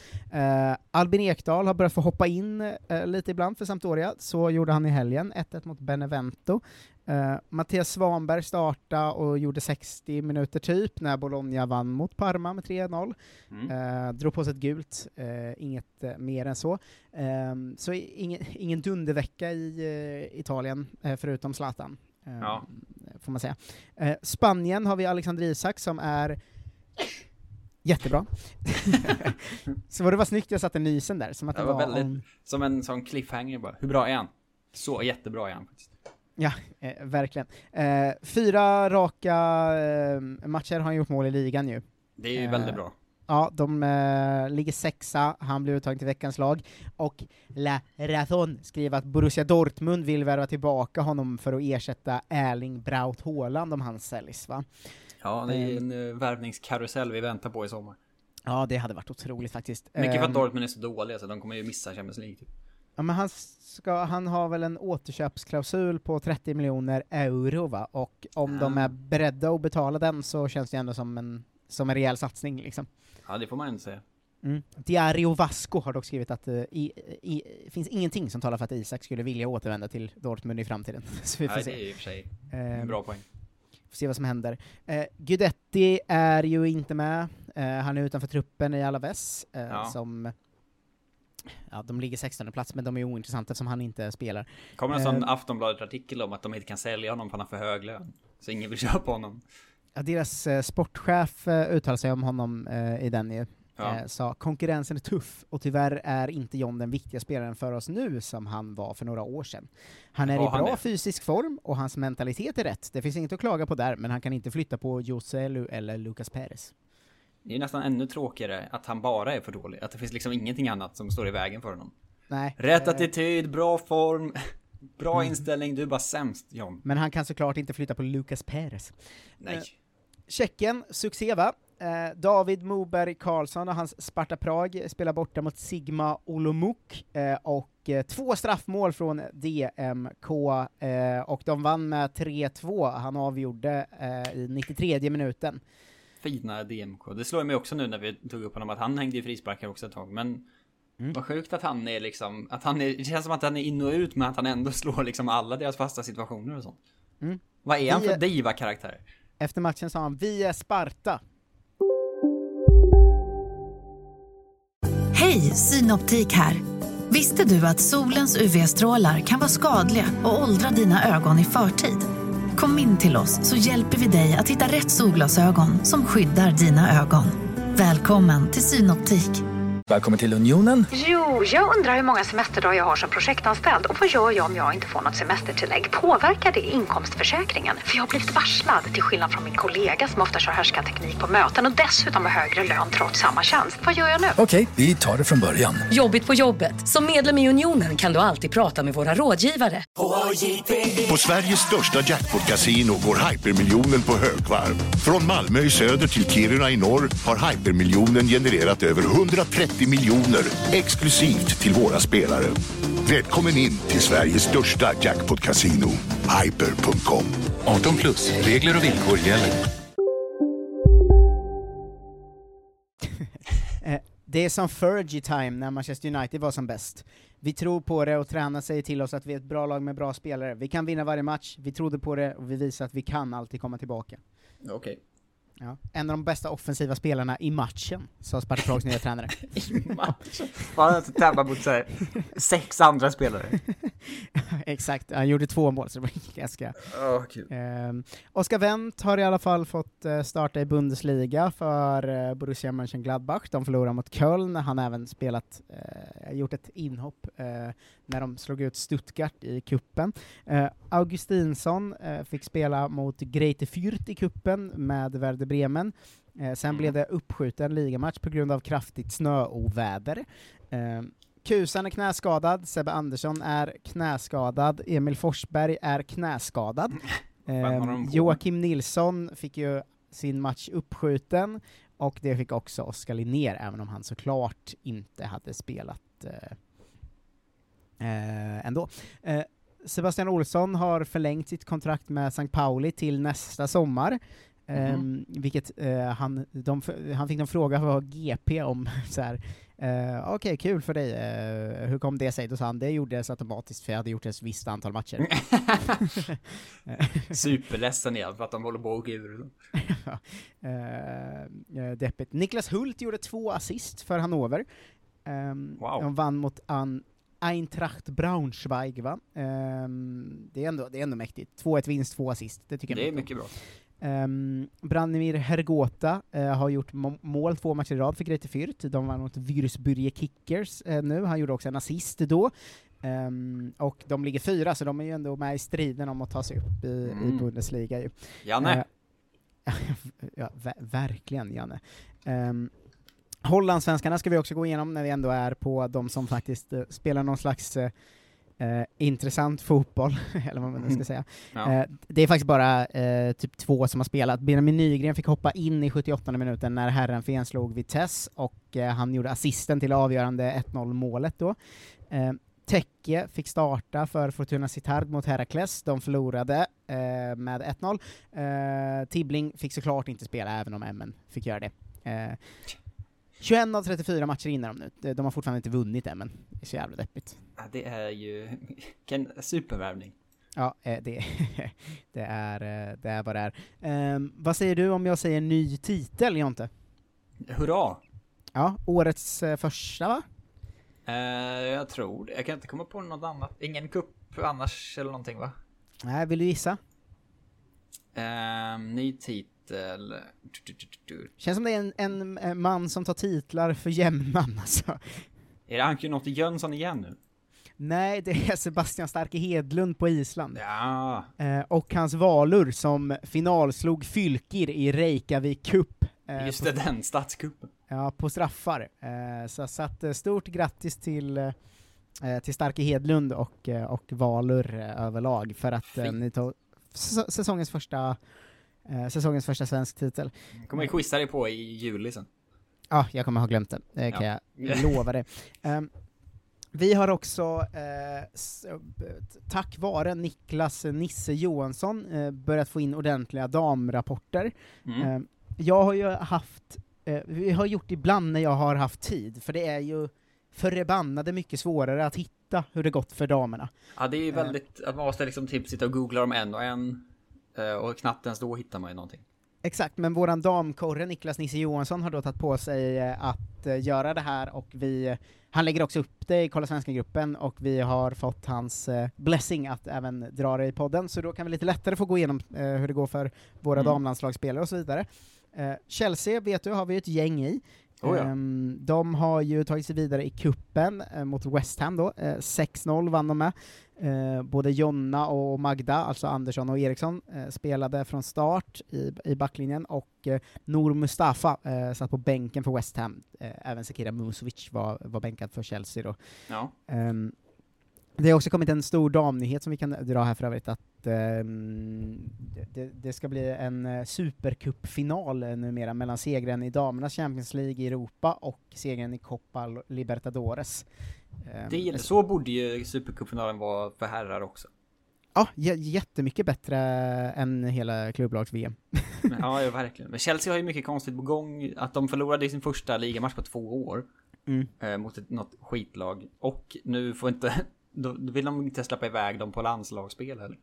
S8: Albin Ekdal har börjat få hoppa in lite ibland för Sampdoria, så gjorde han i helgen, 1-1 mot Benevento. Eh, Mattias Svanberg startade och gjorde 60 minuter typ när Bologna vann mot Parma med 3-0.
S9: Mm.
S8: Eh, drog på sig ett gult, eh, inget mer än så. Ehm, så ingen, ingen dundervecka i Italien, förutom Zlatan. ehm,
S9: Ja.
S8: Får man säga. Spanien har vi Alexander Isak som är jättebra. så var det var snyggt jag satte nysen där, som att det,
S9: Det var väldigt,
S8: om-
S9: som en sån cliffhanger bara. Hur bra är han? Så jättebra är han faktiskt.
S8: Ja, eh, verkligen. Eh, fyra raka eh, matcher har han gjort mål i ligan ju.
S9: Det är ju
S8: Eh,
S9: väldigt bra.
S8: Ja, de eh, ligger sexa, han blir uttagen till veckans lag, och La Razón skriver att Borussia Dortmund vill värva tillbaka honom för att ersätta Erling Braut Haaland om han säljs va?
S9: Ja, det är en uh, värvningskarusell vi väntar på i sommar.
S8: Ja, det hade varit otroligt faktiskt.
S9: Mycket för att Dortmund är så dåliga så de kommer ju missa Champions League. Typ.
S8: Ja, men han, ska, han har väl en återköpsklausul på 30 miljoner euro va? Och om de
S9: Ah.
S8: är beredda att betala den så känns det ändå som en, som en rejäl satsning liksom.
S9: Ja, det får man inte säga.
S8: Mm. Diario Vasco har dock skrivit att det i, finns ingenting som talar för att Isak skulle vilja återvända till Dortmund i framtiden. så vi får
S9: Nej,
S8: se.
S9: det är i och för sig
S8: Ehm,
S9: en bra poäng.
S8: Får se vad som händer. Eh, Gudetti är ju inte med, eh, han är utanför truppen i Alaves, eh,
S9: Ja.
S8: som Ja, de ligger 16 plats, men de är ointressanta eftersom han inte spelar.
S9: kommer en sån
S8: Ehm,
S9: Aftonbladet-artikel om att de inte kan sälja honom för han har för hög lön. Så ingen vill köpa honom.
S8: Ja, deras eh, sportchef eh, uttalade sig om honom eh, i den ju.
S9: Ja.
S8: Eh, sa konkurrensen är tuff och tyvärr är inte John den viktiga spelaren för oss nu som han var för några år sedan. Han är
S9: Var
S8: i
S9: han
S8: bra
S9: det?
S8: fysisk form och hans mentalitet är rätt. Det finns inget att klaga på där, men han kan inte flytta på Joselu eller Lucas Perez.
S9: Det är nästan ännu tråkigare att han bara är för dålig. Att det finns liksom ingenting annat som står i vägen för honom.
S8: Nej.
S9: Rätt
S8: eh,
S9: attityd, bra form, bra
S8: Mm.
S9: inställning. Du är bara sämst John.
S8: Men han kan såklart inte flytta på Lucas Perez.
S9: Nej.
S8: Eh, Tjeckien, succé va? Eh, David Moberg Karlsson och hans Sparta Prag spelar borta mot Sigma Olomouc, och två straffmål från DMK, och de vann med 3-2, han avgjorde i 93 minuten.
S9: Fina DMK. Det slår mig också nu när vi tog upp honom att han hängde i frisparkar också ett tag. Men
S8: Mm.
S9: vad sjukt att han är liksom, att han är, det känns som att han är in och ut men att han ändå slår liksom alla deras fasta situationer och sånt.
S8: Mm.
S9: Vad är han för
S8: är-
S9: diva-karaktär?
S8: Efter matchen sa han ”Vi är Sparta”.
S5: Hej, Synoptik här. Visste du att solens UV-strålar kan vara skadliga och åldra dina ögon i förtid? Kom in till oss så hjälper vi dig att hitta rätt solglasögon som skyddar dina ögon. Välkommen till Synoptik.
S10: Välkommen till Unionen.
S11: Jo, jag undrar hur många semesterdagar jag har som projektanställd och vad gör jag om jag inte får något semestertillägg? Påverkar det inkomstförsäkringen? För jag har blivit varslad, till skillnad från min kollega som ofta kör härskarteknik på möten och dessutom har högre lön trots samma tjänst. Vad gör jag nu?
S10: Okej, vi tar det från början.
S12: Jobbigt på jobbet. Som medlem i Unionen kan du alltid prata med våra rådgivare.
S13: På Sveriges största jackpot-kasino går hypermiljonen på högvarv. Från Malmö i söder till Kiruna i norr har hypermiljonen genererat över 130 miljoner exklusivt till våra spelare. Välkommen in till Sveriges största jackpot-kasino, hyper.com.
S10: 18 plus, regler och villkor gäller.
S8: Eh, Det är som Fergie time när Manchester United var som bäst. Vi tror på det och tränaren säger till oss att vi är ett bra lag med bra spelare. Vi kan vinna varje match, vi trodde på det och vi visar att vi kan alltid komma tillbaka.
S9: Okej.
S8: Ja. En av de bästa offensiva spelarna i matchen, sa Sparta Prags nya tränare.
S9: Fan att tävla mot så här, sex andra spelare.
S8: Exakt, han gjorde två mål så det var ganska...
S9: Åh, kul.
S8: Ehm, Oskar Wendt har i alla fall fått eh, starta i Bundesliga för uh, Borussia Mönchengladbach. De förlorade mot Köln, han har även spelat, eh, gjort ett inhopp eh, när de slog ut Stuttgart i kuppen. Eh, Augustinsson eh, fick spela mot Greite Fürth i kuppen med Werder Bremen. Eh, sen blev det uppskjuten ligamatch på grund av kraftigt snöoväder. Eh, Kusan är knäskadad, Sebbe Andersson är knäskadad, Emil Forsberg är knäskadad.
S9: de
S8: Eh, Joakim Nilsson fick ju sin match uppskjuten, och det fick också Oskar Linnér, även om han såklart inte hade spelat eh, ändå. Eh, Sebastian Olsson har förlängt sitt kontrakt med St. Pauli till nästa sommar. Um, vilket eh, han, de, han fick en fråga av GP om så här, Eh, Okej, kul för dig. Eh, hur kom det sig? Då sa han, det gjordes automatiskt för jag hade gjort ett visst antal matcher.
S9: Superledsen igen för att de håller på att åka ur.
S8: Eh, deppigt. Niklas Hult gjorde två assist för Hannover. Um,
S9: Wow.
S8: De vann mot an Eintracht Braunschweig, va? Ehm, det, är ändå, det är ändå mäktigt. 2-1 vinst, två assist. Det tycker jag
S9: Det är
S8: bra.
S9: mycket bra.
S8: Um, Branimir Hergota eh, har gjort må- mål två matcher i rad för Greuther Fürth. De vann mot Würzburger Kickers eh, nu. Han gjorde också en assist då. Ehm, och de ligger fyra, så de är ju ändå med i striden om att ta sig upp i, i
S9: Mm.
S8: Bundesliga. Ju.
S9: Janne.
S8: Eh, ja, ver- verkligen Janne. Um, Hollandsvenskarna ska vi också gå igenom när vi ändå är på de som faktiskt eh, spelar någon slags eh, eh, intressant fotboll, eller vad man nu ska säga.
S9: Ja.
S8: Eh, det är faktiskt bara eh, typ två som har spelat. Benjamin Nygren fick hoppa in i 78 minuten när Herrenfen slog Vitesse, och eh, han gjorde assisten till avgörande 1-0 målet då. Eh, Tekke fick starta för Fortuna Sittard mot Herakles, de förlorade med 1-0. Eh, Tibbling fick såklart inte spela, även om MN fick göra det. Eh, 21 av 34 matcher inne de nu, de har fortfarande inte vunnit MN. Det är så jävla deppigt.
S9: Ja, det är ju en supervärvning.
S8: Ja, eh, det, det, är, eh, det är vad det är. Ehm, vad säger du om jag säger ny titel, Jonte?
S9: Hurra!
S8: Ja, årets eh, första va?
S9: Eh, jag tror det. Jag kan inte komma på något annat. Ingen kupp annars eller någonting va?
S8: Nej, vill du gissa?
S9: Ehm, ny titel. Du, du, du, du, du.
S8: Känns som det är en, en, eh, man som tar titlar för jämnan alltså.
S9: Är det Anke-Notte Jönsson igen nu?
S8: Nej, det är Sebastian Starke Hedlund på Island.
S9: Ja.
S8: Eh, och hans Valur som finalslog Fylkir i Reykjavik Cup. eh,
S9: Just
S8: på-
S9: det, den statskuppen.
S8: Ja, på straffar. Eh, så så att, stort grattis till, eh, eh, till Starke Hedlund och, och Valur eh, överlag för att eh, ni tog säsongens första, eh, säsongens första svensk titel.
S9: Kommer jag quizza dig på i juli sen.
S8: Ja, jag kommer ha glömt det, det kan
S9: Ja.
S8: jag lova dig. Ehm, vi har också, eh, tack vare Niklas Nisse Johansson, eh, börjat få in ordentliga damrapporter.
S9: Mm.
S8: Ehm, jag har ju haft, eh, vi har gjort ibland när jag har haft tid, för det är ju förbannade mycket svårare att hitta hur det gått för damerna.
S9: Ja, det är ju väldigt, att man måste liksom typ sitta och googla dem en och en. Eh, Och knappt ens då hittar man ju någonting.
S8: Exakt, men våran damkorre Niklas Nisse Johansson har då tagit på sig eh, att eh, göra det här och vi, han lägger också upp det i Kolla Svenska-gruppen och vi har fått hans blessing att även dra det i podden, så då kan vi lite lättare få gå igenom hur det går för våra
S9: Mm.
S8: damlandslagsspelare och så vidare. Chelsea vet du, har vi ett gäng i.
S9: Oh ja.
S8: Ehm, de har ju tagit sig vidare i kuppen eh, mot West Ham då, eh, 6-0 vann de med. Eh, både Jonna och Magda, alltså Andersson och Eriksson, eh, spelade från start i, i backlinjen och eh, Nour Mustafa eh, satt på bänken för West Ham. Eh, även Sekira Musovic var, var bänkad för Chelsea då.
S9: Ja.
S8: Ehm, det har också kommit en stor damnyhet som vi kan dra här för övrigt, att det, det ska bli en eh, supercupfinal eh, numera mellan segern i damernas Champions League i Europa och segern i Copa Libertadores. Ehm,
S9: Det, så borde ju Supercupfinalen vara för herrar också.
S8: Ja, jättemycket bättre än hela klubblags-VM.
S9: Ja, ja, verkligen. Men Chelsea har ju mycket konstigt på gång. Att de förlorade sin första ligamatch på två år.
S8: Mm.
S9: Eh, mot ett, något skitlag. Och nu får inte... Då vill de inte släppa iväg dem på landslagsspel heller.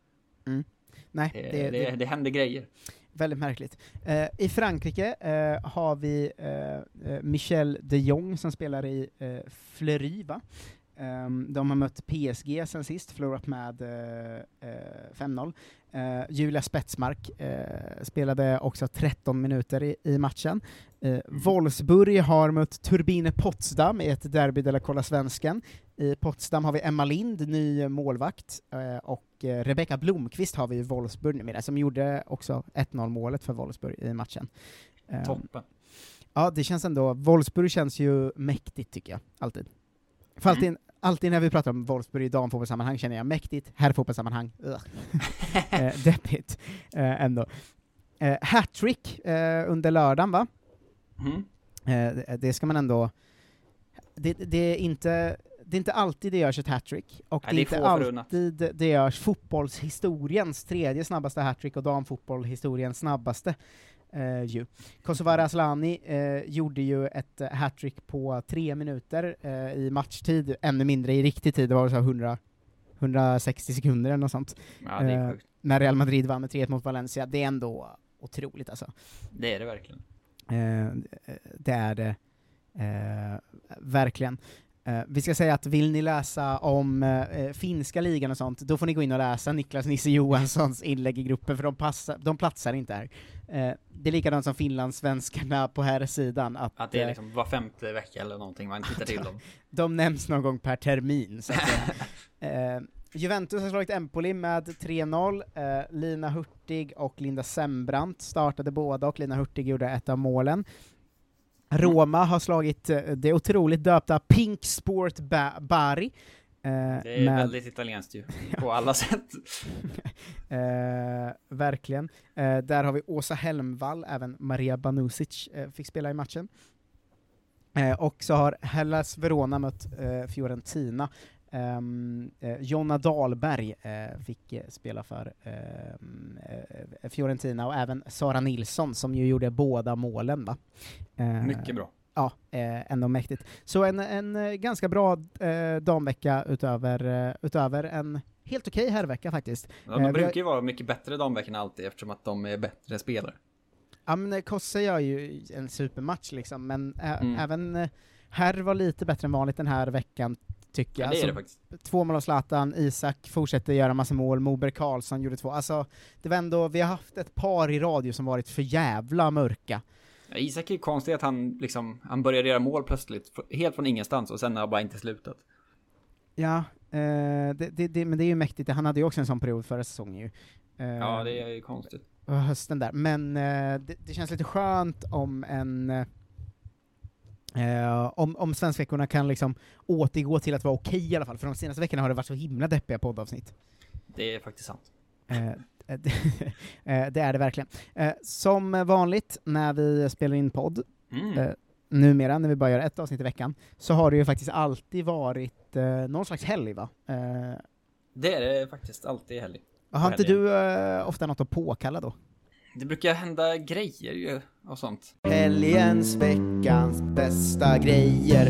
S8: Mm. Nej,
S9: Det,
S8: det,
S9: det, det,
S8: det,
S9: händer grejer.
S8: väldigt märkligt. Eh, I Frankrike eh, har vi eh, eh, Michel de Jong som spelar i uh, Fleury, va? Ehm, de har mött PSG sen sist, förlorat med eh, eh, 5-0. Eh, Julia Spetsmark eh, spelade också 13 minuter i, i matchen. Eh, Wolfsburg har mött Turbine Potsdam i ett derby de la Kolla Svensken. I Potsdam har vi Emma Lind, ny målvakt, eh, och eh, Rebecka Blomqvist har vi i Wolfsburg numera, som gjorde också 1-0 målet för Wolfsburg i matchen. Ehm,
S9: Toppen.
S8: Ja, det känns ändå, Wolfsburg känns ju mäktigt tycker jag, alltid. För alltid,
S9: Mm.
S8: alltid när vi pratar om Wolfsburg i damfotbollssammanhang känner jag mäktigt, herrfotbollssammanhang, eh, deppigt eh, ändå. Eh, Hattrick eh, under lördagen va?
S9: Mm.
S8: Eh, det- det ska man ändå... Det, det, är inte, det är inte alltid det görs ett hattrick, och
S9: Nej,
S8: det är inte
S9: förunnat.
S8: alltid det görs fotbollshistoriens tredje snabbaste hattrick och damfotbollshistoriens snabbaste. eh, ju. Kosovare Asllani eh, gjorde ju ett eh, hattrick på tre minuter eh, i matchtid, ännu mindre i riktig tid, det var så här 100, 160 sekunder eller något sånt.
S9: Ja,
S8: när Real Madrid vann med 3-1 mot Valencia, det är ändå otroligt alltså.
S9: Det är det verkligen.
S8: Det är det verkligen. Eh, vi ska säga att vill ni läsa om eh, finska ligan och sånt, då får ni gå in och läsa Niklas Nisse Johanssons inlägg i gruppen, för de, passar, de platsar inte här. Eh, det är likadant som finlandssvenskarna på här sidan att,
S9: Att det är liksom var femte vecka eller någonting man tittar till dem.
S8: de nämns någon gång per termin. Så Juventus har slagit Empoli med 3-0, eh, Lina Hurtig och Linda Sembrant startade båda och Lina Hurtig gjorde ett av målen. Roma har slagit eh, det otroligt döpta Pink Sport ba Bari. eh,
S9: Det är
S8: med-
S9: väldigt italienskt ju, på alla sätt.
S8: Eh, verkligen. Eh, där har vi Åsa Helmvall, även Maria Banusic eh, fick spela i matchen. Eh, och så har Hellas Verona mött Fiorentina. Um, eh, Jonna Dahlberg eh, fick eh, spela för ehm, eh, Fiorentina, och även Sara Nilsson som ju gjorde båda målen. Va? Eh,
S9: Mycket bra.
S8: Ja, eh, ändå mäktigt. Så en, en eh, ganska bra eh, damvecka utöver, eh, utöver en helt okej herrvecka faktiskt.
S9: Ja,
S8: Eh,
S9: de brukar ju vara mycket bättre damveckorna alltid eftersom att de är bättre spelare.
S8: Ja men eh, Kosse gör ju en supermatch liksom, men
S9: Mm.
S8: även eh, här var lite bättre än vanligt den här veckan, tycker
S9: Ja,
S8: jag.
S9: det är
S8: Alltså,
S9: det faktiskt.
S8: Två mål av Zlatan, Isak fortsätter göra massa mål, Moberg Karlsson gjorde två. Alltså, det var ändå, vi har haft ett par i radio som varit för jävla mörka.
S9: Ja, Isak är ju konstigt att han liksom, han började göra mål plötsligt, helt från ingenstans och sen har bara inte slutat.
S8: Ja, eh, det, det, det, men det är ju mäktigt, han hade ju också en sån period förra säsongen ju. Eh,
S9: Ja, det är ju konstigt.
S8: hösten där. Men eh, det, det känns lite skönt om en eh, om, om svenskveckorna kan liksom återgå till att vara okej i alla fall, för de senaste veckorna har det varit så himla deppiga poddavsnitt.
S9: Det är faktiskt sant.
S8: Eh, eh, det, är det verkligen. Som vanligt när vi spelar in podd,
S9: Mm.
S8: numera när vi bara gör ett avsnitt i veckan, så har det ju faktiskt alltid varit någon slags helg va?
S9: Det är det faktiskt alltid helg.
S8: har inte du ofta något att påkalla då?
S9: Det brukar hända grejer ju och sånt.
S8: Helgens, veckans bästa grejer.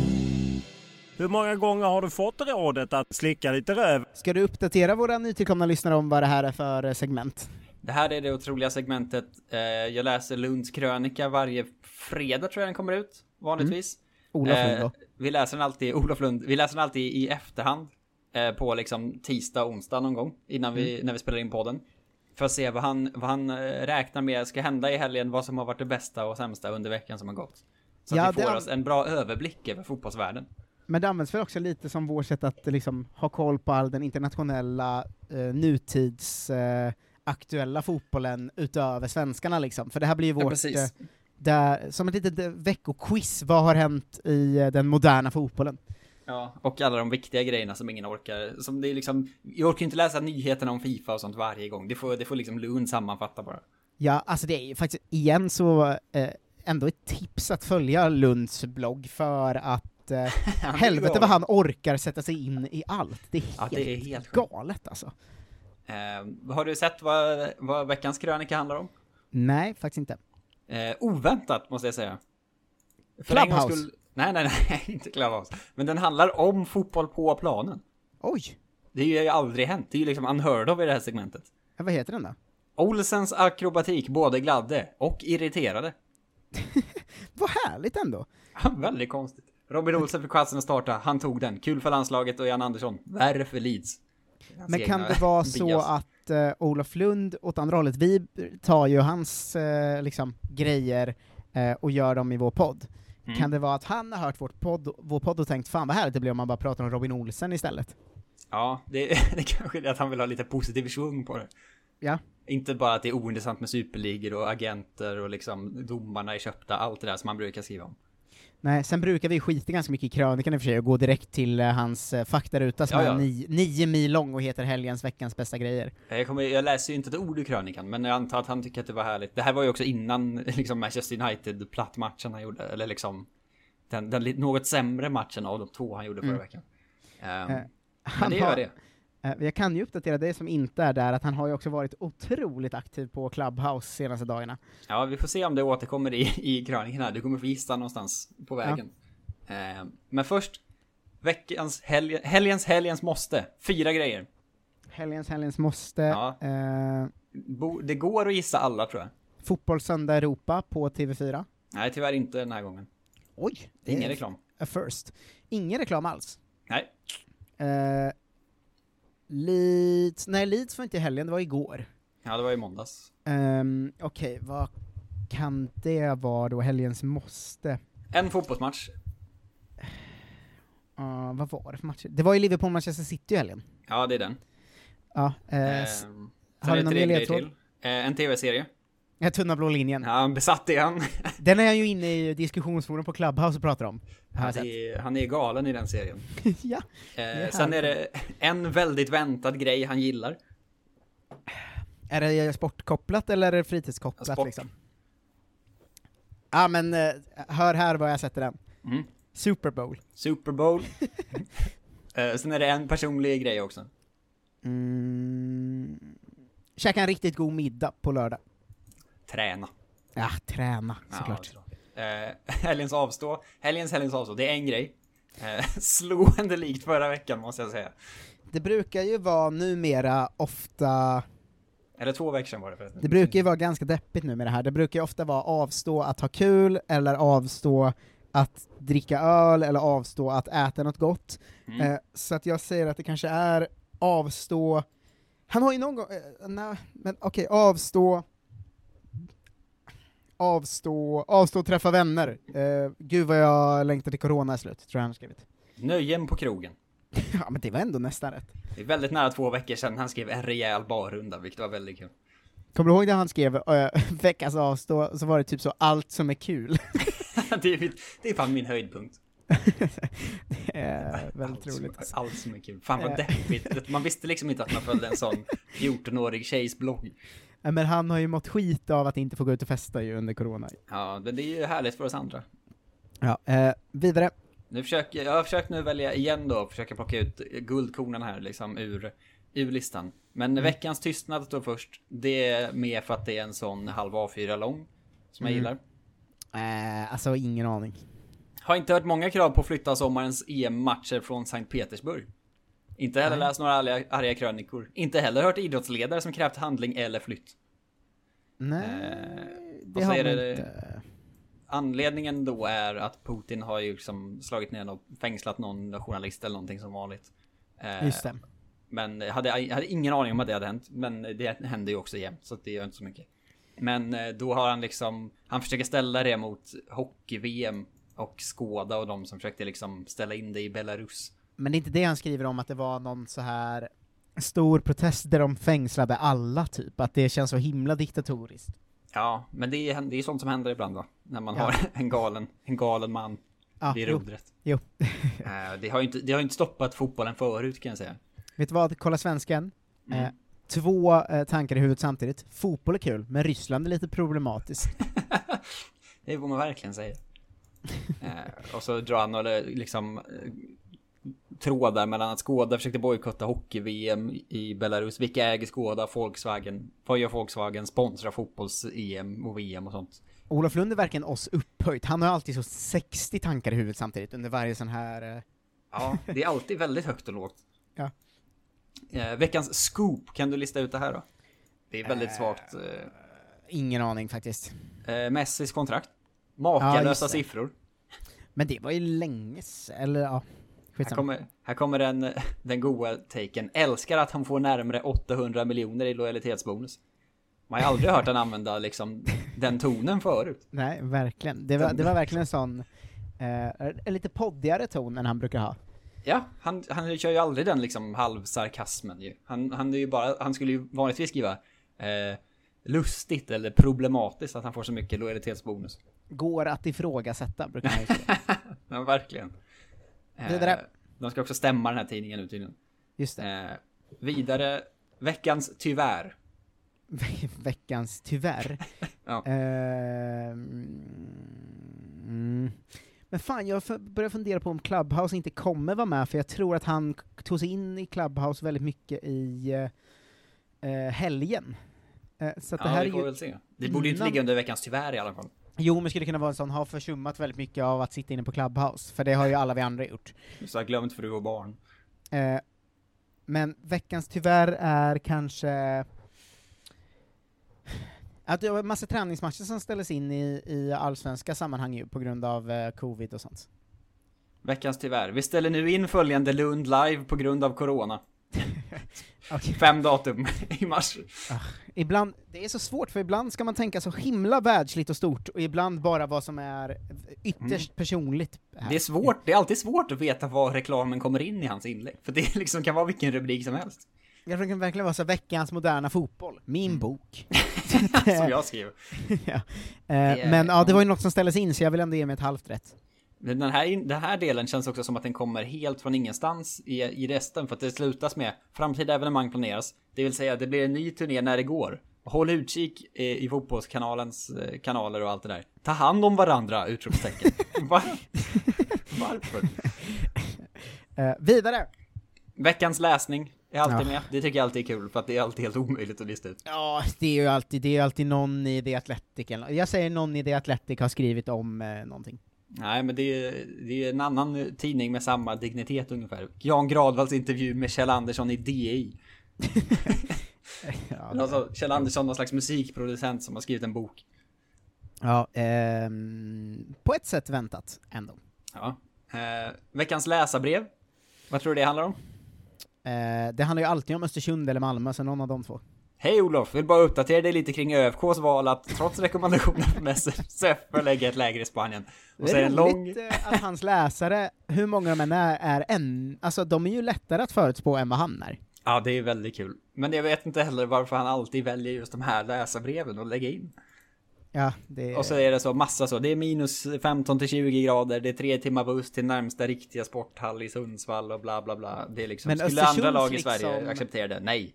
S14: Hur många gånger har du fått rådet att slicka lite röv?
S8: Ska du uppdatera våra nytillkomna lyssnare om vad det här är för eh, segment?
S9: Det här är det otroliga segmentet. Eh, jag läser Lunds krönika varje fredag tror jag den kommer ut, vanligtvis.
S8: Olof Lund då?
S9: Vi läser den alltid, Olof Lund, vi läser den alltid i efterhand. Eh, på liksom tisdag, onsdag någon gång. Innan vi,
S8: Mm.
S9: när vi spelar in podden. För att se vad han, vad han eh, räknar med ska hända i helgen, vad som har varit det bästa och sämsta under veckan som har gått. Så
S8: Ja,
S9: att vi får oss en bra överblick över fotbollsvärlden.
S8: Men det används väl också lite som vårt sätt att liksom, ha koll på all den internationella eh, nutids eh, aktuella fotbollen utöver svenskarna liksom. För det här blir ju
S9: Ja,
S8: vårt,
S9: precis.
S8: eh, där, som ett litet eh, veckoquiz, vad har hänt i den moderna fotbollen?
S9: Ja, och alla de viktiga grejerna som ingen orkar. Som det är liksom, jag orkar inte läsa nyheterna om Fifa och sånt varje gång. Det får, det får liksom Lund sammanfatta bara.
S8: Ja, alltså det är ju faktiskt, igen så, eh, ändå ett tips att följa Lunds blogg för att eh, helvete vad han orkar sätta sig in i allt. Det är helt,
S9: Ja, det är helt
S8: galet alltså.
S9: Eh, har du sett vad, vad veckans krönika handlar om?
S8: Nej, faktiskt inte.
S9: Eh, oväntat måste jag säga. För
S8: Clubhouse?
S9: Nej, nej, nej, inte Clubhouse. Men den handlar om fotboll på planen.
S8: Oj!
S9: Det har ju aldrig hänt. Det är ju liksom unheard of i det här segmentet.
S8: Ja, vad heter den då?
S9: Olsens akrobatik både gladde och irriterade.
S8: Vad härligt ändå!
S9: Väldigt konstigt. Robin Olsen fick chansen att starta, han tog den. Kul för landslaget och Jan Andersson, värre för Leeds. Hans
S8: Men kan det vara så att eh, Olof Lund åt andra hållet, vi tar ju hans eh, liksom, grejer eh, och gör dem i vår podd.
S9: Mm.
S8: Kan det vara att han har hört vårt podd, vår podd och tänkt fan vad härligt det blir om man bara pratar om Robin Olsen istället?
S9: Ja, det, det kanske är att han vill ha lite positiv svung på det.
S8: Ja.
S9: Inte bara att det är ointressant med superligor och agenter och liksom domarna är köpta, allt det där som man brukar skriva om.
S8: Nej, sen brukar vi skita ganska mycket i krönikan i och för sig och gå direkt till eh, hans eh, faktaruta som
S9: Ja,
S8: är
S9: ja.
S8: ni, nio mil lång och heter helgens veckans bästa grejer.
S9: Jag, kommer, jag läser ju inte ett ord i krönikan, men jag antar att han tycker att det var härligt. Det här var ju också innan liksom Manchester United plattmatchen han gjorde, eller liksom den, den något sämre matchen av de två han gjorde förra
S8: Mm.
S9: veckan.
S8: Eh,
S9: men
S8: han
S9: det gör
S8: har-
S9: det.
S8: Eh, jag kan ju uppdatera dig som inte är där, att han har ju också varit otroligt aktiv på Clubhouse senaste dagarna.
S9: Ja, vi får se om det återkommer i, i krönikan här. Du kommer få gissa någonstans på vägen. Eh, men först, veckans, helg, helgens, helgens måste. Fyra grejer.
S8: Helgens, helgens måste.
S9: Ja.
S8: Eh,
S9: Bo, det går att gissa alla tror jag.
S8: Fotbollssöndag Europa på TV4.
S9: Nej, tyvärr inte den här gången.
S8: Oj!
S9: Ingen reklam.
S8: A first. Ingen reklam alls.
S9: Nej.
S8: Eh, Leeds, nej Leeds var inte i helgen, det var igår.
S9: Ja, det var i måndags.
S8: Um, Okej, vad kan det vara då, helgens måste?
S9: En fotbollsmatch.
S8: Uh, vad var det för matcher? Det var ju Liverpool-Manchester City i helgen.
S9: Ja, det är den.
S8: Ja, s-
S9: sen
S8: har du någon mer ledtråd?
S9: Eh, en tv-serie.
S8: Ja, Tunna blå linjen.
S9: Ja, han besatt han.
S8: Den är jag ju inne i diskussionsforum på Clubhouse och pratar om.
S9: Han är, han är galen i den serien.
S8: ja.
S9: Eh, sen är det en väldigt väntad grej han gillar.
S8: Är det sportkopplat eller är det fritidskopplat
S9: Sport.
S8: liksom? Ja men, eh, hör här vad jag sätter den.
S9: Mm.
S8: Super Bowl.
S9: Super Bowl. eh, sen är det en personlig grej också.
S8: Mm. Käka en riktigt god middag på lördag.
S9: Träna.
S8: Ja, träna såklart.
S9: Ja, eh, helgens avstå. Helgens helgens avstå. Det är en grej. Eh, slående likt förra veckan måste jag säga.
S8: det brukar ju vara numera ofta,
S9: Eller två veckor sedan var det förresten.
S8: det brukar ju vara ganska deppigt nu med det här, det brukar ju ofta vara avstå att ha kul, eller avstå att dricka öl, eller avstå att äta något gott.
S9: Mm.
S8: Eh, så att jag säger att det kanske är avstå, han har ju någon gång, eh, nej, men okej, avstå, avstå, avstå att träffa vänner. Eh, gud vad jag längtar till corona är slut, tror jag han har skrivit.
S9: Nöjen på krogen.
S8: ja men det var ändå nästan rätt.
S9: Det är väldigt nära två veckor sedan han skrev en rejäl barrunda, vilket var väldigt kul.
S8: Kommer du ihåg när han skrev äh, veckans avstå, så var det typ så allt som är kul.
S9: det, är, det är fan min höjdpunkt.
S8: det är väldigt
S9: allt,
S8: roligt.
S9: Som, allt som är kul. Fan vad
S8: Eh.
S9: deppigt. Man visste liksom inte att man följde en sån 14-årig tjejs blogg.
S8: Men han har ju mått skit av att inte få gå ut och festa ju under corona.
S9: Ja, men det är ju härligt för oss andra.
S8: Ja, eh, vidare.
S9: Nu försöker, jag har försökt nu välja igen då, försöka plocka ut guldkornen här liksom ur, ur listan. Men
S8: Mm.
S9: veckans tystnad står först. Det är mer för att det är en sån halv A4 lång. Som jag
S8: Mm.
S9: gillar.
S8: Eh, alltså ingen aning.
S9: Har inte hört många krav på att flytta sommarens EM-matcher från Sankt Petersburg. Inte heller
S8: Nej.
S9: läst några arga, arga krönikor. Inte heller hört idrottsledare som krävt handling eller flytt.
S8: Nej,
S9: Eh,
S8: det har vi
S9: det-
S8: inte.
S9: Anledningen då är att Putin har ju liksom slagit ner och fängslat någon journalist eller någonting som vanligt. Eh,
S8: Just det.
S9: Men jag hade, jag hade ingen aning om att det hade hänt. Men det händer ju också jämt, så det gör inte så mycket. Men eh, då har han liksom, han försöker ställa det mot hockey-VM och Skåda och de som försökte liksom ställa in det i Belarus.
S8: Men det är inte det han skriver om, att det var någon så här stor protest där de fängslade alla typ, att det känns så himla diktatoriskt.
S9: Ja, men det är, det är sånt som händer ibland va? När man
S8: Ja.
S9: har en galen, en galen man
S8: Ja,
S9: vid
S8: jo.
S9: rodret.
S8: Jo.
S9: Eh, det har ju inte, det har ju inte stoppat fotbollen förut kan jag säga.
S8: Vet du vad, kolla svensken.
S9: Mm.
S8: Eh, två eh, tankar i huvudet samtidigt. Fotboll är kul, men Ryssland är lite problematiskt.
S9: Det får man verkligen säga. eh, och så drar han några liksom eh, trådar mellan att Skåda försökte bojkotta hockey-VM i Belarus. Vilka äger Skåda? Volkswagen. Vad gör Volkswagen? Sponsrar fotbolls-EM och VM och sånt.
S8: Olof Lund är verkligen oss upphöjt. Han har alltid så 60 tankar i huvudet samtidigt under varje sån här... Eh...
S9: Ja, det är alltid väldigt högt och lågt.
S8: Ja.
S9: Eh, veckans scoop, kan du lista ut det här då? Det är väldigt svagt. Eh,
S8: Ingen aning faktiskt.
S9: eh, Messis kontrakt.
S8: Ja,
S9: Makalösa
S8: det.
S9: siffror.
S8: Men det var ju länge eller ja.
S9: Här kommer, här kommer den, den goa taken. Älskar att han får närmare 800 miljoner i lojalitetsbonus. Man har aldrig hört han använda liksom den tonen förut.
S8: Nej, verkligen. Det var, det var verkligen en sån, eh, en lite poddigare ton än han brukar ha.
S9: Ja, han, han kör ju aldrig den liksom halvsarkasmen ju. Han, han är ju bara, han skulle ju vanligtvis skriva eh, lustigt eller problematiskt att han får så mycket lojalitetsbonus.
S8: Går att ifrågasätta, brukar man ju säga.
S9: Ja, verkligen. Eh,
S8: Vidare.
S9: de ska också stämma den här tidningen nu tydligen.
S8: Just det.
S9: Eh, vidare, veckans tyvärr.
S8: Veckans tyvärr.
S9: Ja.
S8: Eh, mm, Men fan, jag börjar fundera på om Clubhouse inte kommer vara med, för jag tror att han tog sig in i Clubhouse väldigt mycket i eh, helgen. Eh, så att
S9: Ja,
S8: det här
S9: vi
S8: är
S9: får
S8: ju
S9: väl se. Det borde ju inte
S8: innan-
S9: ligga under veckans tyvärr i alla fall.
S8: Jo, men skulle kunna vara en sån, har försummat väldigt mycket av att sitta inne på Clubhouse, för det har ju alla vi andra gjort.
S9: Så har glömt fru och barn.
S8: Eh, men veckans tyvärr är kanske att det var massa träningsmatcher som ställdes in i, i allsvenska sammanhang ju, på grund av eh, covid och sånt.
S9: Veckans tyvärr. Vi ställer nu in följande Lund live på grund av corona. Fem datum i mars.
S8: Ibland, det är så svårt, för ibland ska man tänka så himla världsligt och stort, och ibland bara vad som är ytterst personligt. här.
S9: Mm. Det är svårt, det är alltid svårt att veta var reklamen kommer in i hans inlägg. För det liksom kan vara vilken rubrik som helst.
S8: Jag tror det kan verkligen vara så veckans moderna fotboll, min bok.
S9: Som jag skriver.
S8: ja. eh, men ja, det var ju något som ställdes in, så jag vill ändå ge mig ett halvt rätt.
S9: Den här, den här delen känns också som att den kommer helt från ingenstans i, i resten för att det slutas med framtida evenemang planeras. Det vill säga det blir en ny turné när det går. Håll utkik i, i fotbollskanalens eh, kanaler och allt det där. Ta hand om varandra! Utropstecken. Va? Varför?
S8: Eh, vidare!
S9: Veckans läsning är alltid
S8: Ja.
S9: med. Det tycker jag alltid är kul för att det är alltid helt omöjligt att lista ut.
S8: Ja, det är ju alltid, det är alltid någon i The Athletic, eller- jag säger någon i The Athletic har skrivit om eh, någonting.
S9: Nej, men det är, det är en annan eh, tidning med samma dignitet ungefär. Jan Gradvalls intervju med Kjell Andersson i DI. alltså, Kjell Andersson, någon slags musikproducent som har skrivit en bok.
S8: Ja, ehm, på ett sätt väntat, ändå.
S9: Ja. Eh, veckans läsarbrev. Vad tror du det handlar om?
S8: Eh, det handlar ju alltid om Östersund eller Malmö, så någon av de två.
S9: Hej Olof, vill bara uppdatera dig lite kring ÖFKs val att trots rekommendationer från SFF lägga ett läger i Spanien. Och
S8: Det
S9: är en lång...
S8: eh, att hans läsare, hur många de än är, är en, alltså de är ju lättare att förutspå än vad han är.
S9: Ja, det är väldigt kul. Men jag vet inte heller varför han alltid väljer just de här läsarbreven att lägga in.
S8: Ja, det
S9: Och så är det så massa så, det är minus 15 till 20 grader, det är tre timmar buss till närmsta riktiga sporthall i Sundsvall och bla bla bla. Det är liksom,
S8: Men
S9: skulle andra
S8: Östersunds
S9: lag i Sverige
S8: liksom-
S9: acceptera det? Nej.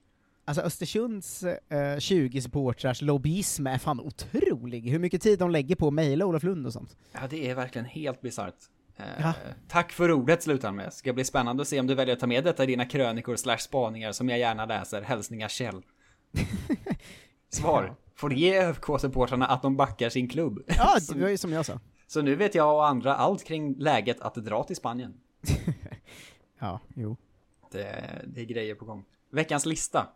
S8: Alltså Östersunds eh, 20 supportrars lobbyism är fan otrolig, hur mycket tid de lägger på att mejla Olof Lund och sånt.
S9: Ja, det är verkligen helt bisarrt. Eh,
S8: Ja.
S9: Tack för ordet slutar med. Ska bli spännande att se om du väljer att ta med detta i dina krönikor slash spaningar som jag gärna läser. Hälsningar Kjell. Svar. Får ge ÖFK-supportrarna att de backar sin klubb.
S8: Ja, det var ju som jag sa.
S9: Så nu vet jag och andra allt kring läget att dra till Spanien.
S8: Ja, jo.
S9: Det, det är grejer på gång. Veckans lista.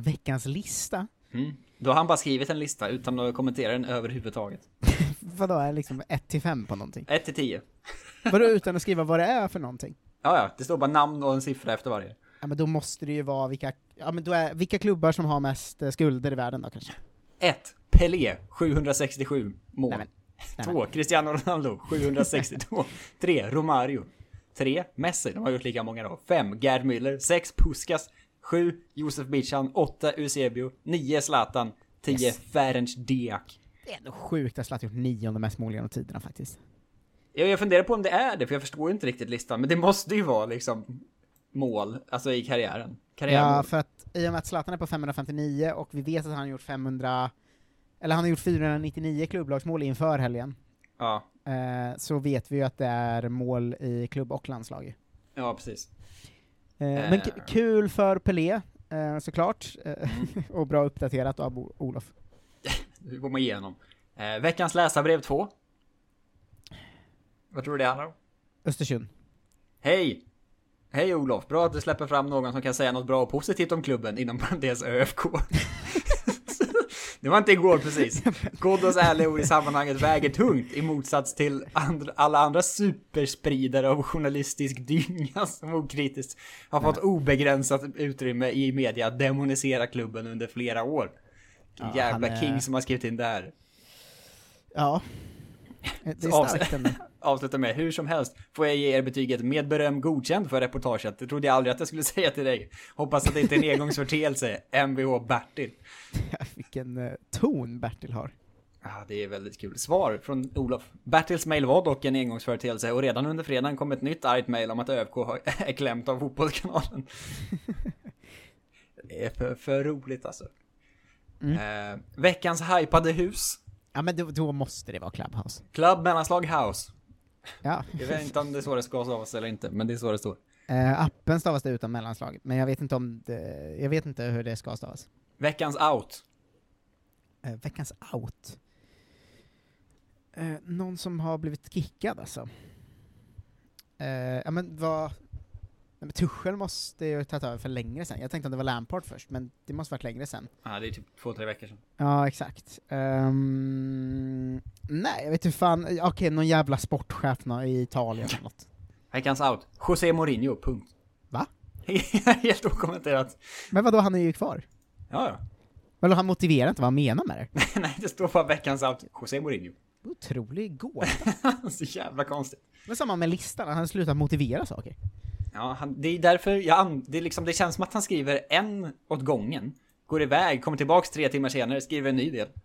S8: Veckans lista?
S9: Mm. Då har han bara skrivit en lista utan att kommentera den överhuvudtaget.
S8: Vadå, är liksom 1 till 5 på någonting?
S9: 1 till 10.
S8: Vadå utan att skriva vad det är för någonting?
S9: Ja, ja, det står bara namn och en siffra efter varje.
S8: Ja men då måste det ju vara vilka, ja men då är, vilka klubbar som har mest eh, skulder i världen då kanske?
S9: 1. Pelé, 767 mål.
S8: Nej, men- nej,
S9: 2. Cristiano Ronaldo, 762. 3. Romario. 3. Messi, de har gjort lika många då. 5. Gerd Müller. 6. Puskas. 7. Josef Bichan. 8. Eusebio. 9. Zlatan. 10.
S8: Yes.
S9: Ferenc Diak.
S8: Det är ändå sjukt att Zlatan gjort nionde mest mål genom tiderna faktiskt.
S9: Jag, jag funderar på om det är det, för jag förstår inte riktigt listan. Men det måste ju vara liksom mål, alltså i karriären. Karriärmål.
S8: Ja, för att i och med att Zlatan är på 559 och vi vet att han har gjort 500, eller han har gjort 499 klubblagsmål inför helgen,
S9: Ja,
S8: eh, så vet vi ju att det är mål i klubb och landslag
S9: ja precis.
S8: Eh,
S9: Eh.
S8: Men k- kul för Pelé, eh, såklart, eh, och bra uppdaterat av Olof.
S9: Nu går man igenom. Eh, veckans läsarbrev 2. Vad tror du det handlar om?
S8: Östersund.
S9: Hej! Hej Olof, bra att du släpper fram någon som kan säga något bra och positivt om klubben, inom parentes ÖFK. Det var inte igår precis. Ghoddos ord i sammanhanget väger tungt i motsats till andra, alla andra superspridare av journalistisk dynga som okritiskt har fått obegränsat utrymme i media att demonisera klubben under flera år.
S8: Ja,
S9: Jävla
S8: är-
S9: king som har skrivit in där.
S8: Ja. Eh, Det är starkt ändå.
S9: Avsluta med, hur som helst får jag ge er betyget med beröm godkänd för reportaget. Det trodde jag aldrig att jag skulle säga till dig. Hoppas att det inte är en engångsförteelse. Mvh Bertil.
S8: Vilken eh, ton Bertil har.
S9: Ja, det är väldigt kul. Svar från Olof. Bertils mail var dock en engångsföreteelse och redan under fredagen kom ett nytt argt mail om att ÖFK har- är klämt av Fotbollskanalen. det är för, för roligt alltså. Eh, veckans hypade hus.
S8: Ja men då, då måste det vara Clubhouse.
S9: Club mellanslag house.
S8: Ja.
S9: Jag vet inte om det är så det ska stavas eller inte, men det är så det står.
S8: Eh, appen stavas det utan mellanslag, men jag vet inte om det, jag vet inte hur det ska stavas.
S9: Veckans out.
S8: Eh, veckans out. Eh, någon som har blivit kickad alltså. Eh, ja men vad... Nej, men Tuchel måste ju ha tagit över för längre sen. Jag tänkte att det var Lampard först, men det måste varit längre sen.
S9: Ja, det är typ två, tre veckor sedan.
S8: Ja, exakt. Ehm, nej, jag vet inte fan. Okej, någon jävla sportchef nå- i Italien eller något.
S9: Veckans out. José Mourinho, punkt.
S8: Va?
S9: Helt okommenterat.
S8: Men vadå, han är ju kvar.
S9: Ja, ja.
S8: Vadå, han motiverar inte vad han menar med det?
S9: Nej, det står bara veckans out. José Mourinho.
S8: Otrolig gåta.
S9: så jävla konstigt.
S8: Men samma med listan, han har slutat motivera saker.
S9: Ja, han, det är därför jag, det, är liksom, det känns som att han skriver en åt gången, går iväg, kommer tillbaks tre timmar senare, skriver en ny del.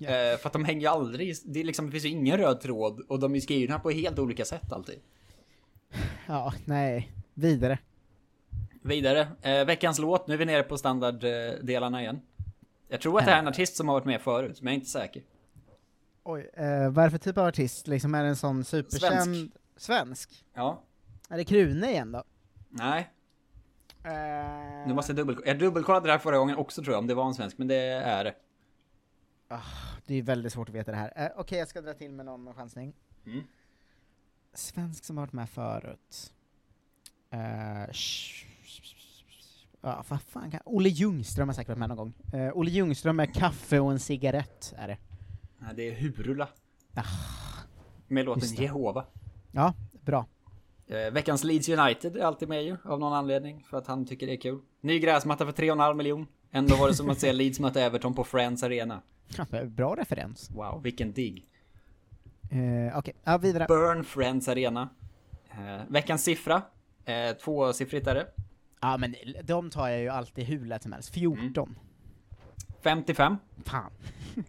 S9: Eh, för att de hänger ju aldrig, det, är liksom, det finns ju ingen röd tråd och de är skrivna på helt olika sätt alltid.
S8: Ja, nej. Vidare.
S9: Vidare, eh, veckans låt, nu är vi nere på standarddelarna igen. Jag tror att det här är en artist som har varit med förut, men jag är inte säker.
S8: Oj, eh, vad är det för typ av artist? Liksom är det en sån superkänd...
S9: Svensk.
S8: Svensk?
S9: Ja.
S8: Är det Krune igen då?
S9: Nej.
S8: Eh,
S9: Nu måste jag dubbelkolla. Jag dubbelkollade det här förra gången också tror jag, om det var en svensk, men det är det.
S8: Det är väldigt svårt att veta det här. Eh, Okej, jag ska dra till med någon chansning.
S9: Mm.
S8: Svensk som har varit med förut. Sh- Ja, vad fan kan... Olle Ljungström har säkert varit med någon gång. Eh, Olle Ljungström med kaffe och en cigarett, är det.
S9: Nej, det är Hurula.
S8: Ah,
S9: Med låten. Jehova.
S8: Ja, bra.
S9: Eh, veckans Leeds United är alltid med ju, av någon anledning, för att han tycker det är kul. Ny gräsmatta för 3,5 miljon. Ändå var det som att se Leeds möta Everton på Friends Arena.
S8: Bra referens.
S9: Wow, vilken digg.
S8: Eh, Okej, ja vidare.
S9: Burn Friends Arena. Eh, veckans siffra. Eh, tvåsiffrigt är det.
S8: Ja men de tar jag ju alltid hur lätt som helst. 14.
S9: 55.
S8: Fan.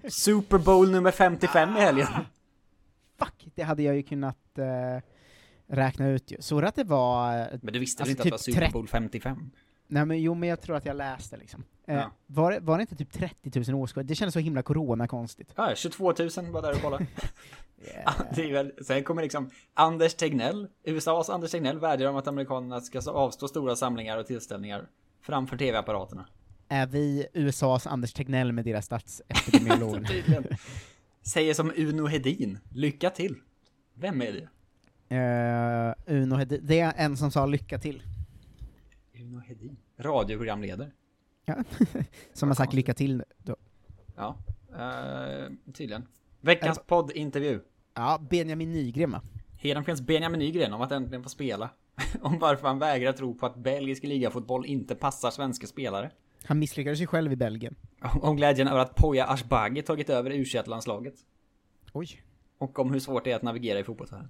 S9: Super Bowl nummer 55 i helgen.
S8: Fuck, det hade jag ju kunnat eh, räkna ut ju. Så att det var... eh,
S9: Men du visste
S8: alltså
S9: inte att det var
S8: typ
S9: Super Bowl 55?
S8: Nej men jo, men jag tror att jag läste liksom. Eh,
S9: Ja.
S8: var, var det inte typ 30 000 åskådare? Det kändes så himla corona-konstigt.
S9: Ja, 22 000 var där och kollade. Ja, det är väl, sen kommer liksom Anders Tegnell, USAs Anders Tegnell vädjar om att amerikanerna ska avstå stora samlingar och tillställningar framför tv-apparaterna.
S8: Är vi USAs Anders Tegnell med deras statsepidemiolog?
S9: Tydligen. Säger som Uno Hedin, lycka till. Vem är det?
S8: Eh, Uno Hedin, det är en som sa lycka till.
S9: Uno Hedin? Radioprogramledare.
S8: Ja. som har sagt lycka till då.
S9: Ja, eh, tydligen. Veckans poddintervju.
S8: Ja, Benjamin Nygren va?
S9: Hedenfrens Benjamin Nygren om att äntligen få spela. om varför han vägrar tro på att belgisk ligafotboll inte passar svenska spelare.
S8: Han misslyckades ju själv i Belgien.
S9: Om glädjen över att Poya Ashbagi tagit över u landslaget
S8: Oj.
S9: Och om hur svårt det är att navigera i fotbollsvärlden.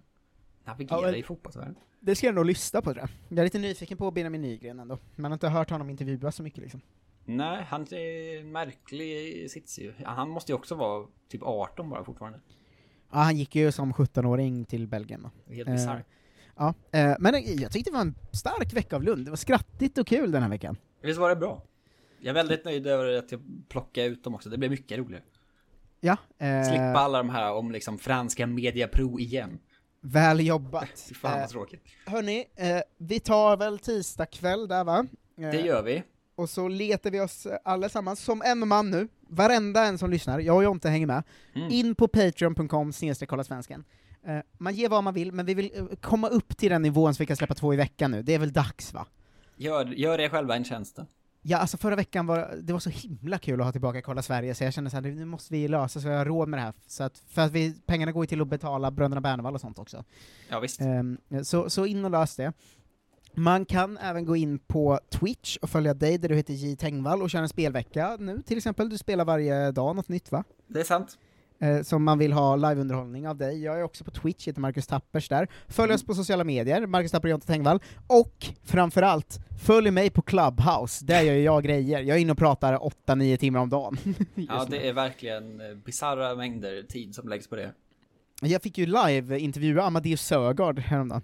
S9: Navigera
S8: Ja,
S9: i fotbollsvärlden?
S8: Det ska jag nog lyssna på tror jag. Jag är lite nyfiken på Benjamin Nygren ändå. Man har inte hört honom intervjuas så mycket liksom.
S9: Nej, han är en märklig sits ju. Han måste ju också vara typ 18 bara fortfarande.
S8: Ja, han gick ju som 17-åring till Belgien va?
S9: Helt
S8: Eh,
S9: bisarrt.
S8: Ja, eh, men eh, jag tyckte det var en stark vecka av Lund. Det var skrattigt och kul den här veckan.
S9: Visst var det bra? Jag är väldigt nöjd över att jag plockade ut dem också. Det blev mycket roligare.
S8: Ja. Eh,
S9: Slippa alla de här om liksom franska mediapro igen.
S8: Väl jobbat.
S9: Fan vad
S8: Eh,
S9: tråkigt.
S8: Hörni, eh, vi tar väl tisdag kväll där va? Eh,
S9: Det gör vi.
S8: Och så letar vi oss eh, allesammans, som en man nu, varenda en som lyssnar, jag och Jonte hänger med,
S9: Mm.
S8: in på patreon.com kolla svensken. Eh, man ger vad man vill, men vi vill eh, komma upp till den nivån så vi kan släppa två i veckan nu. Det är väl dags va?
S9: Gör, gör er själva en tjänst då.
S8: Ja, alltså förra veckan var det var så himla kul att ha tillbaka Kolla Sverige, så jag kände såhär, nu måste vi lösa så vi har råd med det här. Så att, för att vi, pengarna går ju till att betala Bröderna Bernevall och sånt också.
S9: Ja visst.
S8: Ehm, så, så in och lös det. Man kan även gå in på Twitch och följa dig där du heter J Tengvall och köra en spelvecka nu till exempel. Du spelar varje dag något nytt va?
S9: Det är sant.
S8: Eh, som man vill ha liveunderhållning av dig. Jag är också på Twitch, heter Marcus Tappers där. Följ oss på sociala medier, Marcus Tapper och Jonte Tengvall. Och framförallt, följ mig på Clubhouse, där gör jag grejer. Jag är inne och pratar 8-9 timmar om dagen.
S9: Ja, det är verkligen eh, bisarra mängder tid som läggs på det.
S8: Jag fick ju live-intervjua Amadeus Sögaard häromdagen.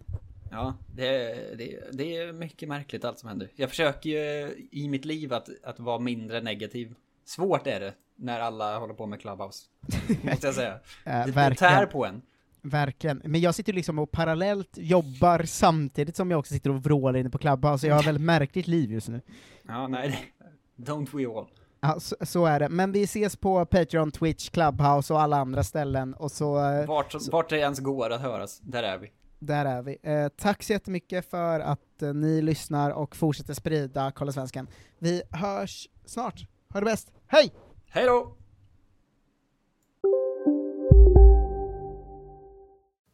S9: Ja, det är, det, det är mycket märkligt allt som händer. Jag försöker ju i mitt liv att, att vara mindre negativ. Svårt är det när alla håller på med Clubhouse. Måste jag säga.
S8: Eh,
S9: det, tär på en.
S8: Verkligen. Men jag sitter liksom och parallellt jobbar samtidigt som jag också sitter och vrålar inne på Clubhouse, så jag har väldigt märkligt liv just nu.
S9: Ja, nej, don't we all.
S8: Ja, så, så är det. Men vi ses på Patreon, Twitch, Clubhouse och alla andra ställen, och så... eh,
S9: Vart, vart det ens går att höras, där är vi.
S8: Där är vi. Eh, tack så jättemycket för att eh, ni lyssnar och fortsätter sprida Kolla Svensken. Vi hörs snart. Ha det bäst. Hej!
S9: Hej då!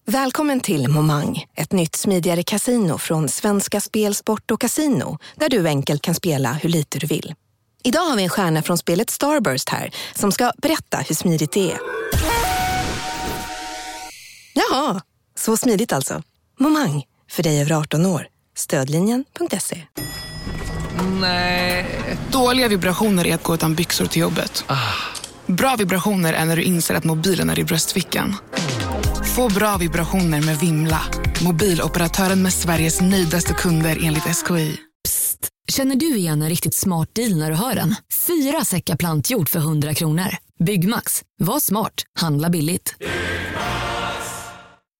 S15: Välkommen till Momang, ett nytt smidigare casino från Svenska Spel, Sport och Casino, där du enkelt kan spela hur lite du vill. Idag har vi en stjärna från spelet Starburst här, som ska berätta hur smidigt det är. Jaha, så smidigt alltså. Momang, för dig över 18 år. Stödlinjen.se.
S16: Nej. Dåliga vibrationer är att gå utan byxor till jobbet. Bra vibrationer är när du inser att mobilen är i bröstfickan. Få bra vibrationer med Vimla. Mobiloperatören med Sveriges nöjdaste kunder enligt SKI.
S17: Känner du igen en riktigt smart deal när du hör den? Fyra säckar plantjord för 100 kronor. Byggmax. Var smart. Handla billigt.